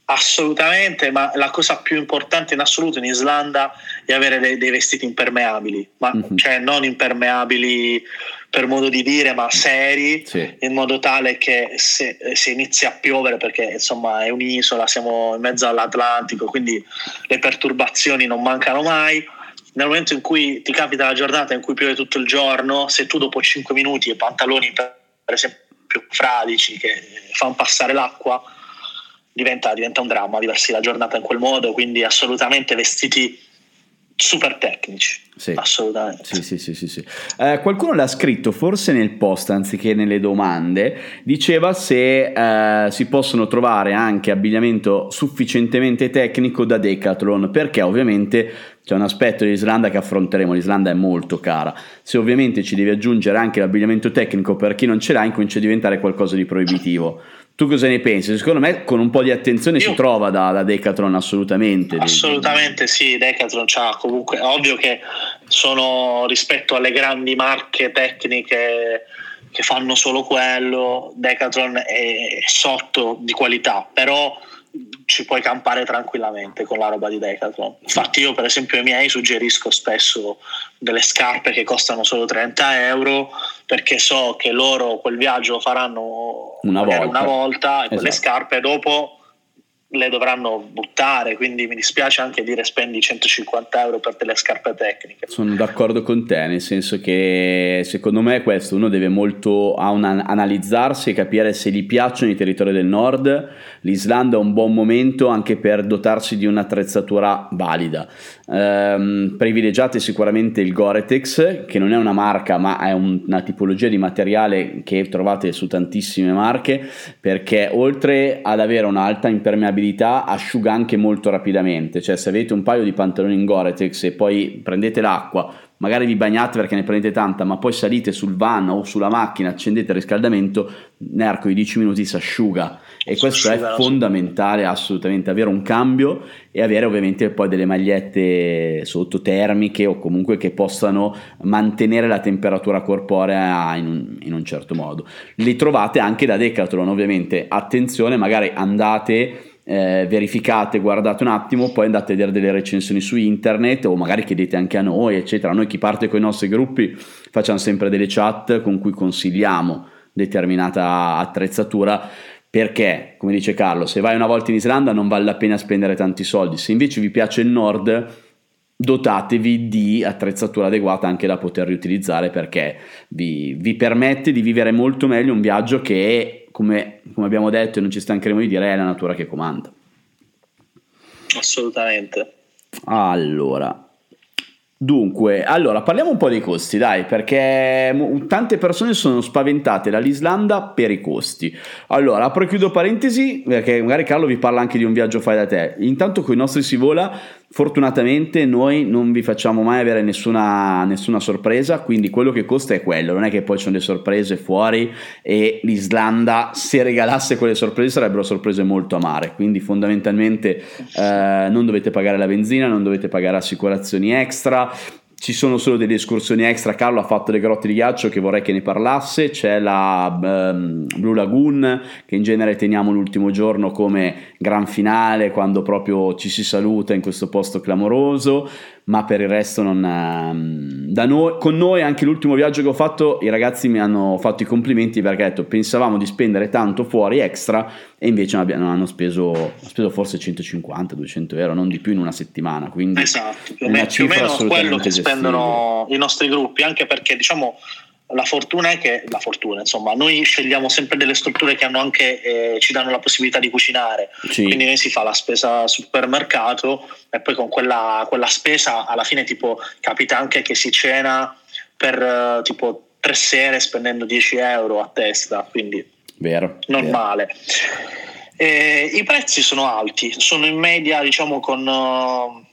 Assolutamente, ma la cosa più importante in assoluto in Islanda è avere dei, dei vestiti impermeabili, ma mm-hmm. cioè non impermeabili per modo di dire, ma seri, sì. in modo tale che se, se, inizia a piovere, perché insomma è un'isola, siamo in mezzo all'Atlantico, quindi le perturbazioni non mancano mai. Nel momento in cui ti capita la giornata in cui piove tutto il giorno, se tu dopo 5 minuti e pantaloni per, per esempio fradici che fanno passare l'acqua, diventa, diventa un dramma viversi la giornata in quel modo, quindi assolutamente vestiti super tecnici. Sì. Assolutamente.
Sì, sì, sì, sì, sì. Eh, qualcuno l'ha scritto forse nel post anziché nelle domande, diceva se eh, si possono trovare anche abbigliamento sufficientemente tecnico da Decathlon, perché ovviamente c'è un aspetto dell'Islanda che affronteremo, l'Islanda è molto cara. Se ovviamente ci devi aggiungere anche l'abbigliamento tecnico per chi non ce l'ha, incomincia a diventare qualcosa di proibitivo. Tu cosa ne pensi? Secondo me con un po' di attenzione Io, si trova da, da, Decathlon assolutamente.
Assolutamente sì, Decathlon c'ha comunque, ovvio che sono rispetto alle grandi marche tecniche che fanno solo quello, Decathlon è sotto di qualità, però ci puoi campare tranquillamente con la roba di Decathlon. Infatti io per esempio ai miei suggerisco spesso delle scarpe che costano solo 30 euro perché so che loro quel viaggio lo faranno una volta, una volta e esatto. quelle scarpe dopo le dovranno buttare, quindi mi dispiace anche dire spendi 150 euro per delle scarpe tecniche.
Sono d'accordo con te, nel senso che secondo me questo uno deve molto analizzarsi e capire se gli piacciono i territori del nord, l'Islanda è un buon momento anche per dotarsi di un'attrezzatura valida. Ehm, privilegiate sicuramente il Gore-Tex, che non è una marca ma è un, una tipologia di materiale che trovate su tantissime marche, perché oltre ad avere un'alta impermeabilità asciuga anche molto rapidamente, cioè se avete un paio di pantaloni in Gore-Tex e poi prendete l'acqua, magari vi bagnate perché ne prendete tanta, ma poi salite sul van o sulla macchina, accendete il riscaldamento, nell'arco di 10 minuti si asciuga e questo è fondamentale assolutamente, avere un cambio e avere ovviamente poi delle magliette sottotermiche o comunque che possano mantenere la temperatura corporea in un, in un certo modo. Li trovate anche da Decathlon ovviamente, attenzione magari andate eh, verificate, guardate un attimo, poi andate a vedere delle recensioni su internet o magari chiedete anche a noi, eccetera. Noi chi parte con i nostri gruppi facciamo sempre delle chat con cui consigliamo determinata attrezzatura perché, come dice Carlo, se vai una volta in Islanda non vale la pena spendere tanti soldi, se invece vi piace il nord dotatevi di attrezzatura adeguata anche da poter riutilizzare perché vi, vi permette di vivere molto meglio un viaggio che come, come abbiamo detto e non ci stancheremo di dire, è la natura che comanda.
Assolutamente.
Allora, Dunque, allora parliamo un po' dei costi, dai, perché tante persone sono spaventate dall'Islanda per i costi. Allora, apro e chiudo parentesi, perché magari Carlo vi parla anche di un viaggio fai da te. Intanto con i nostri si vola Fortunatamente noi non vi facciamo mai avere nessuna, nessuna, sorpresa, quindi quello che costa è quello, non è che poi ci sono delle sorprese fuori e l'Islanda se regalasse quelle sorprese sarebbero sorprese molto amare, quindi fondamentalmente eh, non dovete pagare la benzina, non dovete pagare assicurazioni extra, ci sono solo delle escursioni extra. Carlo ha fatto le grotte di ghiaccio che vorrei che ne parlasse. C'è la um, Blue Lagoon che in genere teniamo l'ultimo giorno come gran finale quando proprio ci si saluta in questo posto clamoroso. Ma per il resto non. Um, da noi, con noi anche l'ultimo viaggio che ho fatto i ragazzi mi hanno fatto i complimenti perché detto, pensavamo di spendere tanto fuori extra e invece non hanno speso, speso forse 150-200 euro, non di più in una settimana. Quindi
esatto, più più o meno quello che spendono i nostri gruppi, anche perché diciamo la fortuna è che la fortuna, insomma, noi scegliamo sempre delle strutture che hanno anche, eh, ci danno la possibilità di cucinare. Sì. Quindi noi si fa la spesa al supermercato e poi con quella, quella, spesa alla fine tipo capita anche che si cena per uh, tipo tre sere spendendo 10 euro a testa. Quindi
Vero,
normale. Vero. I prezzi sono alti, sono in media diciamo con, uh,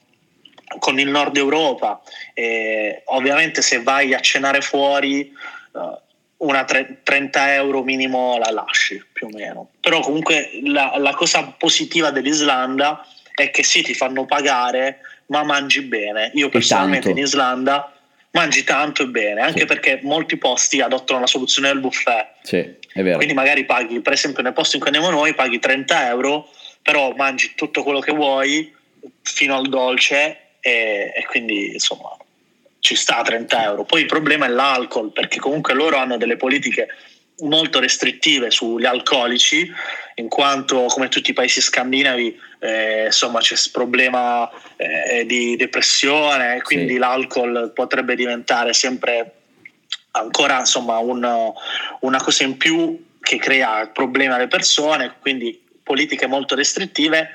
con il nord Europa. E ovviamente se vai a cenare fuori uh, una tre, 30 euro minimo la lasci più o meno. Però comunque la, la cosa positiva dell'Islanda è che sì ti fanno pagare ma mangi bene. Io personalmente in Islanda mangi tanto e bene, anche sì. perché molti posti adottano la soluzione del buffet.
Sì, è vero.
Quindi magari paghi, per esempio nel posto in cui andiamo noi, paghi 30 euro, però mangi tutto quello che vuoi fino al dolce e, e quindi insomma ci sta 30 euro. Poi il problema è l'alcol, perché comunque loro hanno delle politiche molto restrittive sugli alcolici, in quanto come tutti i paesi scandinavi eh, insomma c'è problema eh, di depressione, quindi sì. l'alcol potrebbe diventare sempre ancora insomma un, una cosa in più che crea problemi alle persone, quindi politiche molto restrittive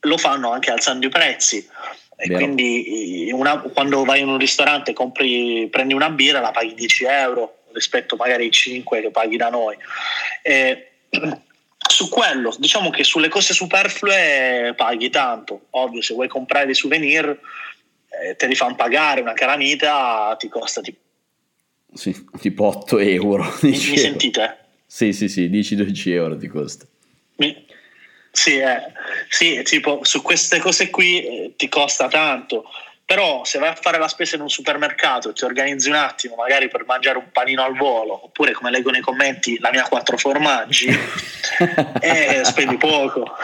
lo fanno anche alzando i prezzi. E Vero. quindi una, quando vai in un ristorante compri, prendi una birra, la paghi 10 euro, rispetto magari ai 5 che paghi da noi. E, su quello, diciamo che sulle cose superflue paghi tanto, ovvio se vuoi comprare dei souvenir eh, te li fanno pagare, una calamita ti costa tipo,
sì, tipo 8 euro.
Mi, mi sentite?
Sì, sì, sì, 10-12 euro ti costa.
Mi, sì, eh, sì, tipo su queste cose qui eh, ti costa tanto. Però se vai a fare la spesa in un supermercato e ti organizzi un attimo magari per mangiare un panino al volo oppure come leggo nei commenti la mia quattro formaggi eh, spendi poco.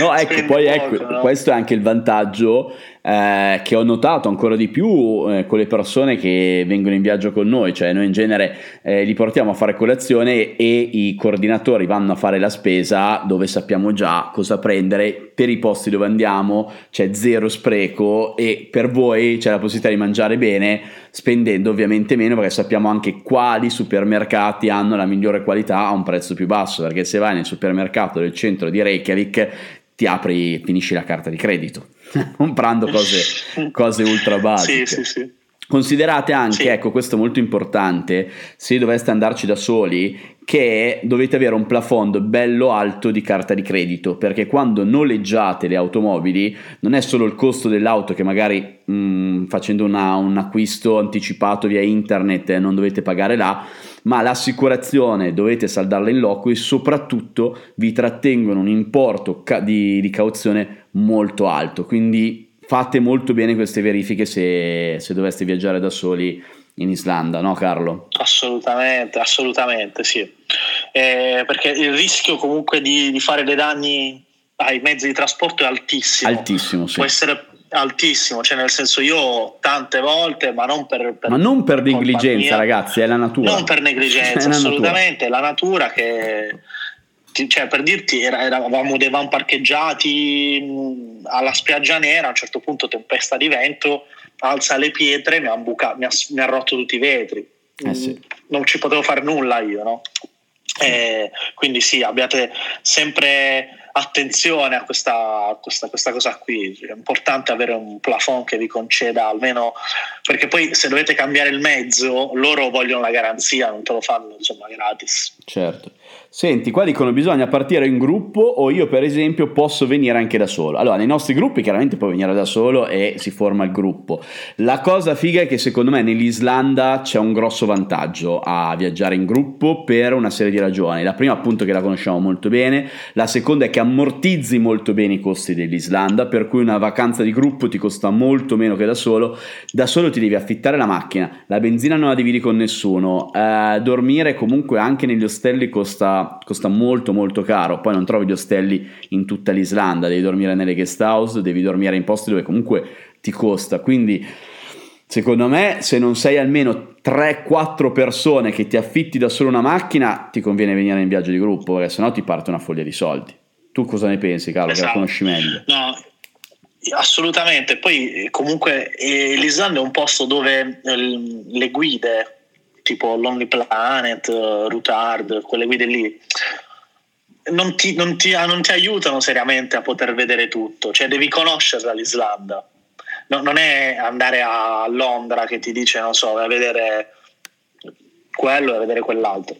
No ecco spendi poi ecco, poco, ecco no? questo è anche il vantaggio eh, che ho notato ancora di più eh, con le persone che vengono in viaggio con noi, cioè noi in genere eh, li portiamo a fare colazione e i coordinatori vanno a fare la spesa dove sappiamo già cosa prendere per i posti dove andiamo, c'è zero spreco e per voi c'è la possibilità di mangiare bene spendendo ovviamente meno perché sappiamo anche quali supermercati hanno la migliore qualità a un prezzo più basso, perché se vai nel supermercato del centro di Reykjavik ti apri, finisci la carta di credito comprando cose, cose ultra basiche.
Sì, sì, sì.
Considerate anche, sì. ecco questo è molto importante, se doveste andarci da soli, che dovete avere un plafond bello alto di carta di credito, perché quando noleggiate le automobili non è solo il costo dell'auto che magari mh, mm, facendo una, un acquisto anticipato via internet non dovete pagare là, ma l'assicurazione dovete saldarla in loco e soprattutto vi trattengono un importo ca- di, di cauzione molto alto, quindi fate molto bene queste verifiche se, se doveste viaggiare da soli in Islanda, no Carlo?
Assolutamente, assolutamente sì, eh, perché il rischio comunque di, di, fare dei danni ai mezzi di trasporto è altissimo.
Altissimo, sì.
Può essere altissimo, cioè nel senso io tante volte, ma non per... per
ma non per negligenza mia, ragazzi, è la natura.
Non per negligenza, assolutamente, natura. la natura che cioè, per dirti, era, eravamo dei van parcheggiati alla spiaggia nera, a un certo punto tempesta di vento, alza le pietre, mi ha, buca, mi ha, mi ha rotto tutti i vetri.
Eh sì.
Non ci potevo fare nulla io, no? Eh, quindi sì, abbiate sempre attenzione a questa, questa, questa, cosa qui. È importante avere un plafond che vi conceda almeno perché poi se dovete cambiare il mezzo, loro vogliono la garanzia, non te lo fanno insomma gratis.
Certo. Senti, qua dicono bisogna partire in gruppo o io per esempio posso venire anche da solo. Allora, nei nostri gruppi chiaramente puoi venire da solo e si forma il gruppo. La cosa figa è che secondo me nell'Islanda c'è un grosso vantaggio a viaggiare in gruppo per una serie di ragioni. La prima appunto che la conosciamo molto bene, la seconda è che ammortizzi molto bene i costi dell'Islanda, per cui una vacanza di gruppo ti costa molto meno che da solo. Da solo ti devi affittare la macchina, la benzina non la dividi con nessuno, eh, dormire comunque anche negli ostelli costa costa, molto molto caro, poi non trovi gli ostelli in tutta l'Islanda, devi dormire nelle guest house, devi dormire in posti dove comunque ti costa, quindi secondo me se non sei almeno 3-4 persone che ti affitti da solo una macchina ti conviene venire in viaggio di gruppo perché sennò ti parte una foglia di soldi. Tu cosa ne pensi Carlo, esatto. che la esatto. conosci meglio?
No, assolutamente, poi comunque eh, l'Islanda è un posto dove eh, le guide tipo Lonely Planet, uh, Routard, quelle guide lì, non ti, non, ti, non ti, aiutano seriamente a poter vedere tutto, cioè devi conoscerla l'Islanda. No, non è andare a Londra che ti dice, non so, vai a vedere quello e a vedere quell'altro.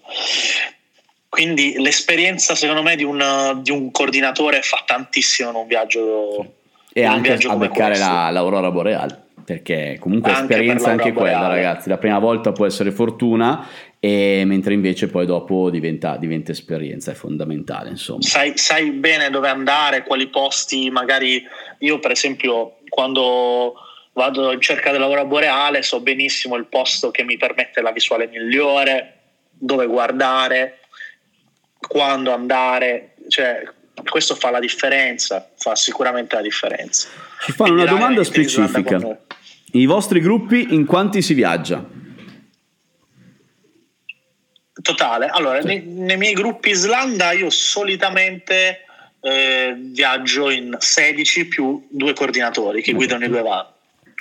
Quindi l'esperienza, secondo me, di un, di un coordinatore fa tantissimo in un viaggio.
E anche viaggio a beccare la, l'aurora boreale perché comunque anche esperienza anche quella ragazzi, la prima volta può essere fortuna e mentre invece poi dopo diventa, diventa esperienza, è fondamentale insomma.
Sai, sai, bene dove andare, quali posti magari io per esempio quando vado in cerca dell'aurora boreale so benissimo il posto che mi permette la visuale migliore, dove guardare, quando andare, cioè questo fa la differenza, fa sicuramente la differenza.
Ci fanno una domanda specifica. I vostri gruppi in quanti si viaggia?
Totale. Allora, sì. nei, nei, miei gruppi Islanda io solitamente eh, viaggio in 16 più due coordinatori che guidano i due van.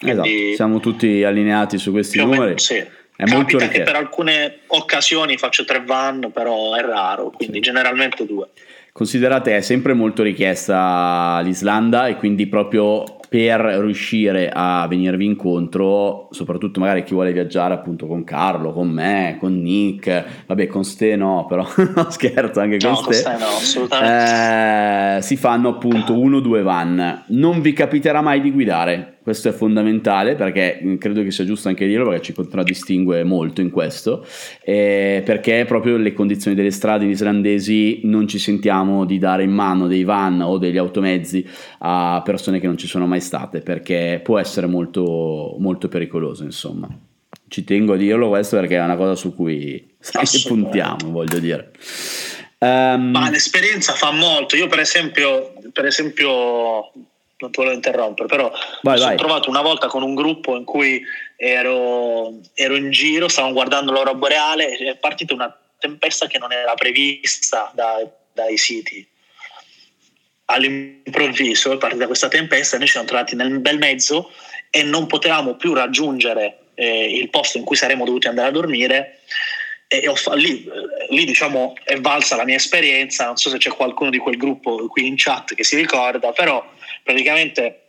Esatto. Siamo tutti allineati su questi numeri. Meno,
sì. È Capita che per alcune occasioni faccio tre van, però è raro, quindi sì. generalmente due.
Considerate è sempre molto richiesta l'Islanda e quindi proprio per riuscire a venirvi incontro, soprattutto magari chi vuole viaggiare appunto con Carlo, con me, con Nick, vabbè con Ste no, però no, scherzo anche con no, Ste,
con no, assolutamente.
Eh, si fanno appunto uno o due van. Non vi capiterà mai di guidare, questo è fondamentale perché mm, credo che sia giusto anche dirlo perché ci contraddistingue molto in questo, eh, perché proprio le condizioni delle strade islandesi non ci sentiamo di dare in mano dei van o degli automezzi a persone che non ci sono mai state perché può essere molto, molto pericoloso insomma. Ci tengo a dirlo questo perché è una cosa su cui puntiamo, voglio dire.
Um, Ma l'esperienza fa molto. Io per esempio, per esempio non ti volevo interrompere, però vai, mi sono trovato una volta con un gruppo in cui ero, ero in giro, stavamo guardando l'aurora boreale e è partita una tempesta che non era prevista da, dai siti. All'improvviso è partita questa tempesta e noi ci siamo trovati nel bel mezzo e non potevamo più raggiungere eh, il posto in cui saremmo dovuti andare a dormire e ho, lì, lì diciamo è valsa la mia esperienza non so se c'è qualcuno di quel gruppo qui in chat che si ricorda però praticamente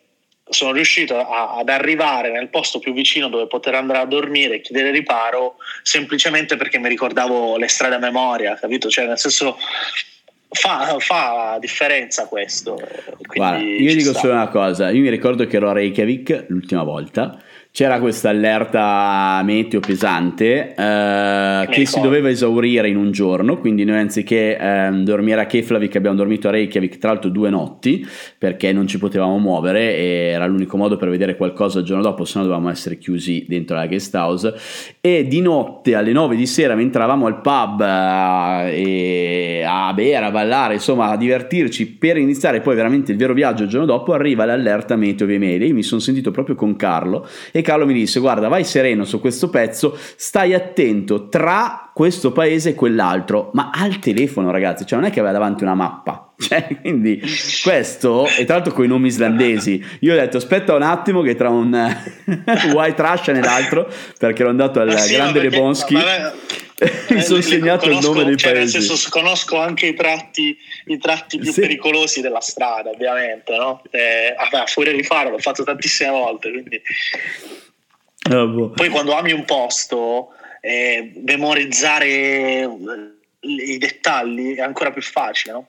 sono riuscito a, ad arrivare nel posto più vicino dove poter andare a dormire e chiedere riparo semplicemente perché mi ricordavo le strade a memoria capito cioè nel senso Fa, fa, differenza questo.
Guarda, io dico sta. solo una cosa: io mi ricordo che ero a Reykjavik l'ultima volta c'era questa allerta meteo pesante eh, che si doveva esaurire in un giorno, quindi noi anziché eh, dormire a Keflavik abbiamo dormito a Reykjavik tra l'altro due notti perché non ci potevamo muovere e era l'unico modo per vedere qualcosa il giorno dopo, se no dovevamo essere chiusi dentro la guest house. E di notte alle 9 di sera mentre eravamo al pub eh, a bere, a ballare, insomma a divertirci per iniziare poi veramente il vero viaggio il giorno dopo arriva l'allerta meteo via mail, io mi sono sentito proprio con Carlo e Carlo mi disse guarda vai sereno su questo pezzo, stai attento tra questo paese e quell'altro, ma al telefono ragazzi, cioè non è che aveva davanti una mappa. Cioè, quindi questo, e tra l'altro con i nomi islandesi, io ho detto aspetta un attimo che tra un White Russian e l'altro, perché ero andato al sì, grande perché, Lebonski, mi sono segnato conosco, il nome dei
cioè,
paesi.
Nel senso, conosco anche i tratti, i tratti più sì. pericolosi della strada, ovviamente, no? Eh, vabbè, a furia di farlo, l'ho fatto tantissime volte, quindi... Oh, boh. Poi quando ami un posto, eh, memorizzare i dettagli è ancora più facile, no?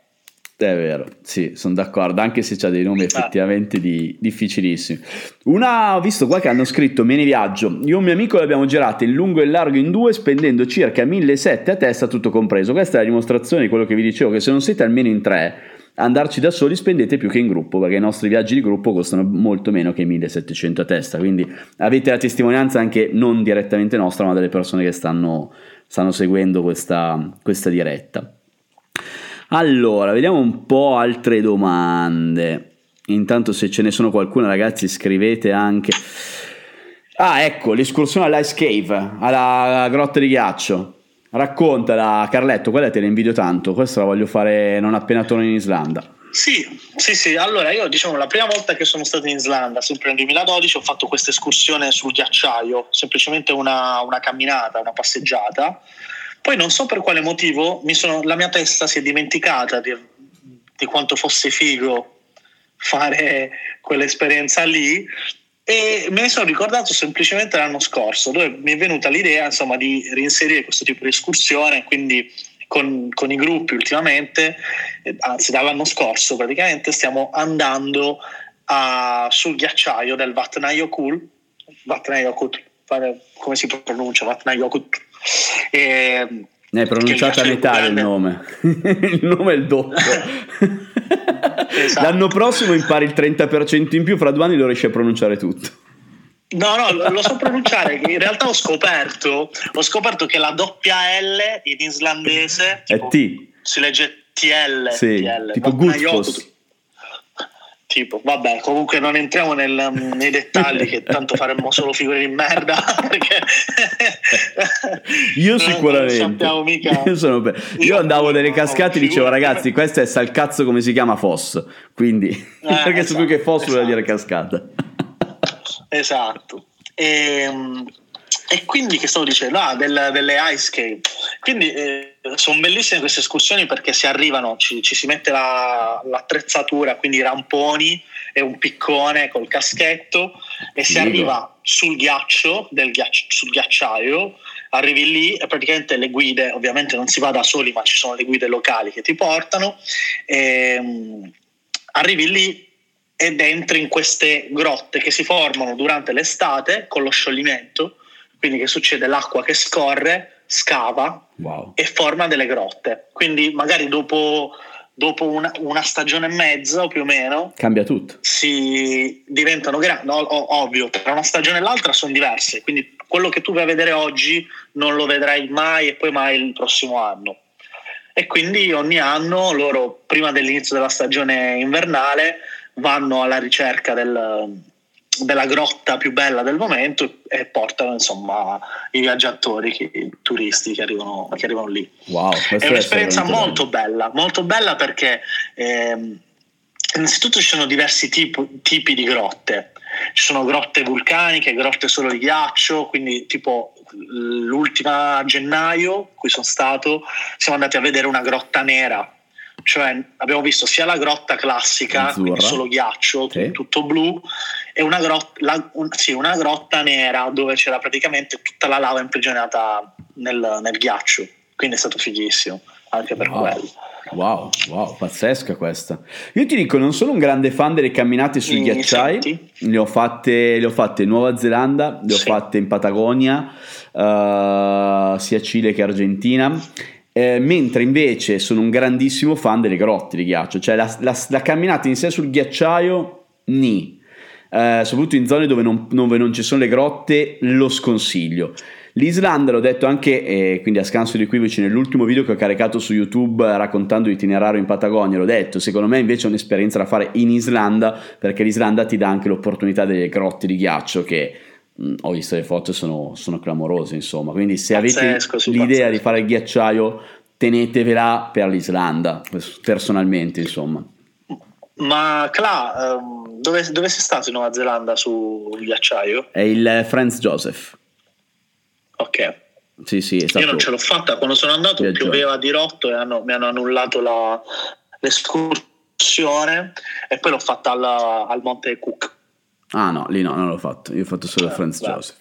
È vero, sì, sono d'accordo, anche se c'ha dei nomi effettivamente di, difficilissimi. Una, ho visto qua che hanno scritto Mene Viaggio, io e un mio amico l'abbiamo girato in lungo e in largo in due spendendo circa 1.700 a testa tutto compreso. Questa è la dimostrazione di quello che vi dicevo, che se non siete almeno in tre, andarci da soli spendete più che in gruppo, perché i nostri viaggi di gruppo costano molto meno che 1.700 a testa, quindi avete la testimonianza anche non direttamente nostra, ma delle persone che stanno, stanno seguendo questa, questa diretta. Allora, vediamo un po' altre domande. Intanto se ce ne sono qualcuna ragazzi scrivete anche. Ah, ecco, l'escursione all'Ice Cave, alla grotta di ghiaccio. Raccontala Carletto, quella te la invidio tanto, questa la voglio fare non appena torno in Islanda.
Sì, sì, sì. Allora, io diciamo la prima volta che sono stato in Islanda, sempre nel 2012, ho fatto questa escursione sul ghiacciaio, semplicemente una, una camminata, una passeggiata poi non so per quale motivo sono, la mia testa si è dimenticata di, di quanto fosse figo fare quell'esperienza lì e me ne sono ricordato semplicemente l'anno scorso dove mi è venuta l'idea insomma di reinserire questo tipo di escursione quindi con, con i gruppi ultimamente anzi dall'anno scorso praticamente stiamo andando a, sul ghiacciaio del Vatnajökull Vatnajökull come si pronuncia? Vatnajökull
e, ne hai pronunciato a metà il nome. il nome è il doppio. esatto. L'anno prossimo impari il 30% in più, fra due anni lo riesci a pronunciare tutto.
No, no, lo so pronunciare. In realtà ho scoperto, ho scoperto che la doppia L in islandese
tipo, è T.
Si legge TL.
Sì, TL. tipo Gutfos
tipo, vabbè, comunque non entriamo nel, nei dettagli che tanto faremmo solo figure di merda perché
io sicuramente. non mica... io, sono per... io, io andavo nelle cascate e dicevo ragazzi questo è salcazzo come si chiama Foss. Quindi eh, perché esatto, so più che Foss esatto. vuol dire cascata.
Esatto. E, ehm, e quindi che stavo dicendo? Ah, del, delle ice cave. Quindi eh, sono bellissime queste escursioni perché si arrivano, ci, ci si mette la, l'attrezzatura, quindi i ramponi e un piccone col caschetto e si arriva sul ghiaccio, del ghiaccio, sul ghiacciaio, arrivi lì e praticamente le guide, ovviamente non si va da soli ma ci sono le guide locali che ti portano, e, um, arrivi lì ed entri in queste grotte che si formano durante l'estate con lo scioglimento quindi che succede? L'acqua che scorre, scava wow. e forma delle grotte. Quindi magari dopo, dopo una, una, stagione e mezza più o meno
cambia tutto.
Si diventano grandi, no, ovvio, tra una stagione e l'altra sono diverse. Quindi quello che tu vai a vedere oggi non lo vedrai mai e poi mai il prossimo anno. E quindi ogni anno loro, prima dell'inizio della stagione invernale, vanno alla ricerca del, della grotta più bella del momento e portano insomma i viaggiatori, i turisti che arrivano, che arrivano lì.
Wow,
è un'esperienza molto bella, molto bella perché eh, innanzitutto ci sono diversi tipi, tipi di grotte. Ci sono grotte vulcaniche, grotte solo di ghiaccio, quindi tipo l'ultima gennaio, qui sono stato, siamo andati a vedere una grotta nera cioè abbiamo visto sia la grotta classica, Azzurra. quindi solo ghiaccio, sì. tutto blu, e una grotta, la, un, sì, una grotta, nera dove c'era praticamente tutta la lava imprigionata nel, nel ghiaccio. Quindi è stato fighissimo anche per
wow.
quello.
Wow, wow, pazzesca questa. Io ti dico, non sono un grande fan delle camminate sui ghiacciai, le ho, fatte, le ho fatte in Nuova Zelanda, le ho fatte in Patagonia, uh, sia Cile che Argentina eh, mentre invece sono un grandissimo fan delle grotte di ghiaccio, cioè la, la, la camminata in sé sul ghiacciaio, ni. Eh, soprattutto in zone dove non, dove non, ci sono le grotte, lo sconsiglio. L'Islanda, l'ho detto anche, eh, quindi a scanso di equivoci, nell'ultimo video che ho caricato su YouTube raccontando l'itinerario in Patagonia, l'ho detto, secondo me invece è un'esperienza da fare in Islanda, perché l'Islanda ti dà anche l'opportunità delle grotte di ghiaccio che ho visto le foto sono, sono clamorose insomma. Quindi se pazzesco, avete l'idea pazzesco. di fare il ghiacciaio tenetevela per l'Islanda personalmente insomma.
Ma Cla, ehm, dove, dove, sei stato in Nuova Zelanda sul ghiacciaio?
È il Franz Joseph
ok.
Sì, sì,
Io non ce l'ho fatta. Quando sono andato, Viaggio. pioveva di rotto e hanno, mi hanno annullato la, l'escursione e poi l'ho fatta al, al Monte Cook
Ah no, lì no, non l'ho fatto, io ho fatto solo eh, Franz beh. Joseph.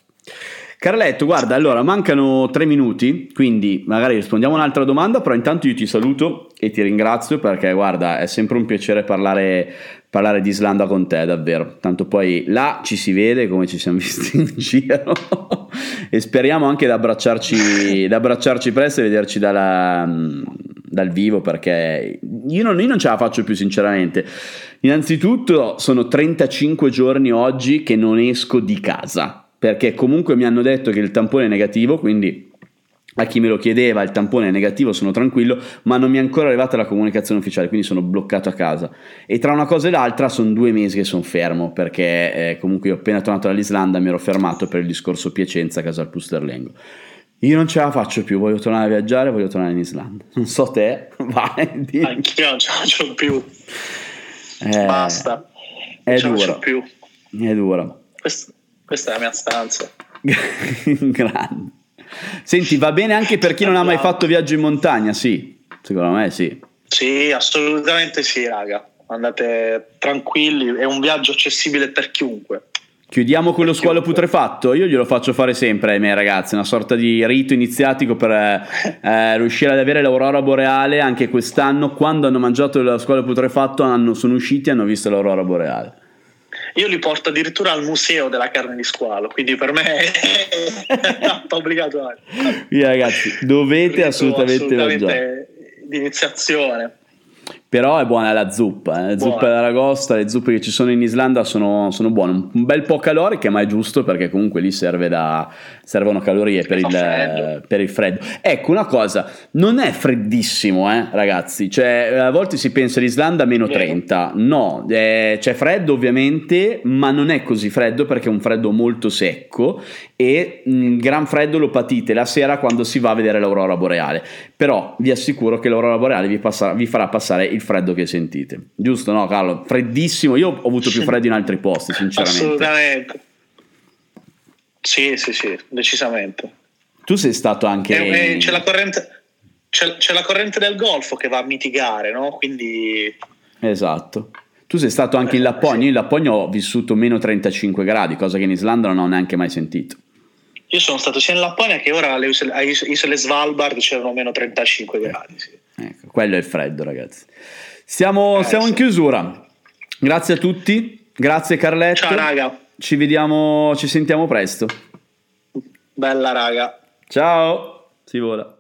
Carletto, guarda, allora mancano tre minuti, quindi magari rispondiamo a un'altra domanda, però intanto io ti saluto e ti ringrazio perché guarda, è sempre un piacere parlare, parlare di Islanda con te, davvero. Tanto poi là ci si vede come ci siamo visti in giro e speriamo anche di abbracciarci, abbracciarci presto e vederci dalla, dal vivo perché io non, io non ce la faccio più sinceramente. Innanzitutto sono 35 giorni oggi che non esco di casa perché comunque mi hanno detto che il tampone è negativo, quindi a chi me lo chiedeva il tampone è negativo, sono tranquillo, ma non mi è ancora arrivata la comunicazione ufficiale, quindi sono bloccato a casa. E tra una cosa e l'altra sono due mesi che sono fermo, perché eh, comunque io appena tornato dall'Islanda mi ero fermato per il discorso Piacenza, Casal Pusterlengo. Io non ce la faccio più, voglio tornare a viaggiare, voglio tornare in Islanda. Non so te, vai.
Anch'io non ce la faccio più. Eh, Basta.
È dura. È dura.
Questo, questa è la mia stanza.
Grande. Senti, va bene anche per chi non ha mai fatto viaggio in montagna, sì. Secondo me sì.
Sì, assolutamente sì, raga. Andate tranquilli, è un viaggio accessibile per chiunque.
Chiudiamo con lo squalo putrefatto, io glielo faccio fare sempre ai miei ragazzi, una sorta di rito iniziatico per eh, riuscire ad avere l'aurora boreale anche quest'anno, quando hanno mangiato lo squalo putrefatto hanno, sono usciti e hanno visto l'aurora boreale.
Io li porto addirittura al museo della carne di squalo, quindi per me è obbligatorio.
Quindi ragazzi, dovete assolutamente,
assolutamente di iniziazione.
Però è buona la zuppa, eh. zuppa d'aragosta, le zuppe che ci sono in Islanda sono, sono, buone, un bel po' caloriche ma è giusto perché comunque lì serve da, servono calorie per il, per il, freddo. Ecco una cosa, non è freddissimo eh, ragazzi, cioè a volte si pensa l'Islanda meno 30, no, eh, c'è freddo ovviamente ma non è così freddo perché è un freddo molto secco e il mm, gran freddo lo patite la sera quando si va a vedere l'aurora boreale, però vi assicuro che l'aurora boreale vi, passa, vi farà passare il freddo che sentite. Giusto, no, Carlo? Freddissimo. Io ho avuto più freddo in altri posti, sinceramente.
Assolutamente. Sì, sì, sì, decisamente.
Tu sei stato anche.
Eh, eh, c'è, la corrente, c'è, c'è la corrente del Golfo che va a mitigare, no? Quindi.
Esatto. Tu sei stato anche in eh, Lapponia. Io in Lapponia ho vissuto meno 35 gradi, cosa che in Islanda non ho neanche mai sentito.
Io sono stato sia in Lapponia che ora alle isole, isole Svalbard c'erano meno 35 gradi. Sì.
Ecco, quello è il freddo, ragazzi. Siamo, eh, siamo in chiusura. Grazie a tutti. Grazie Carletto.
Ciao raga.
Ci vediamo, ci sentiamo presto.
Bella raga.
Ciao. Si vola.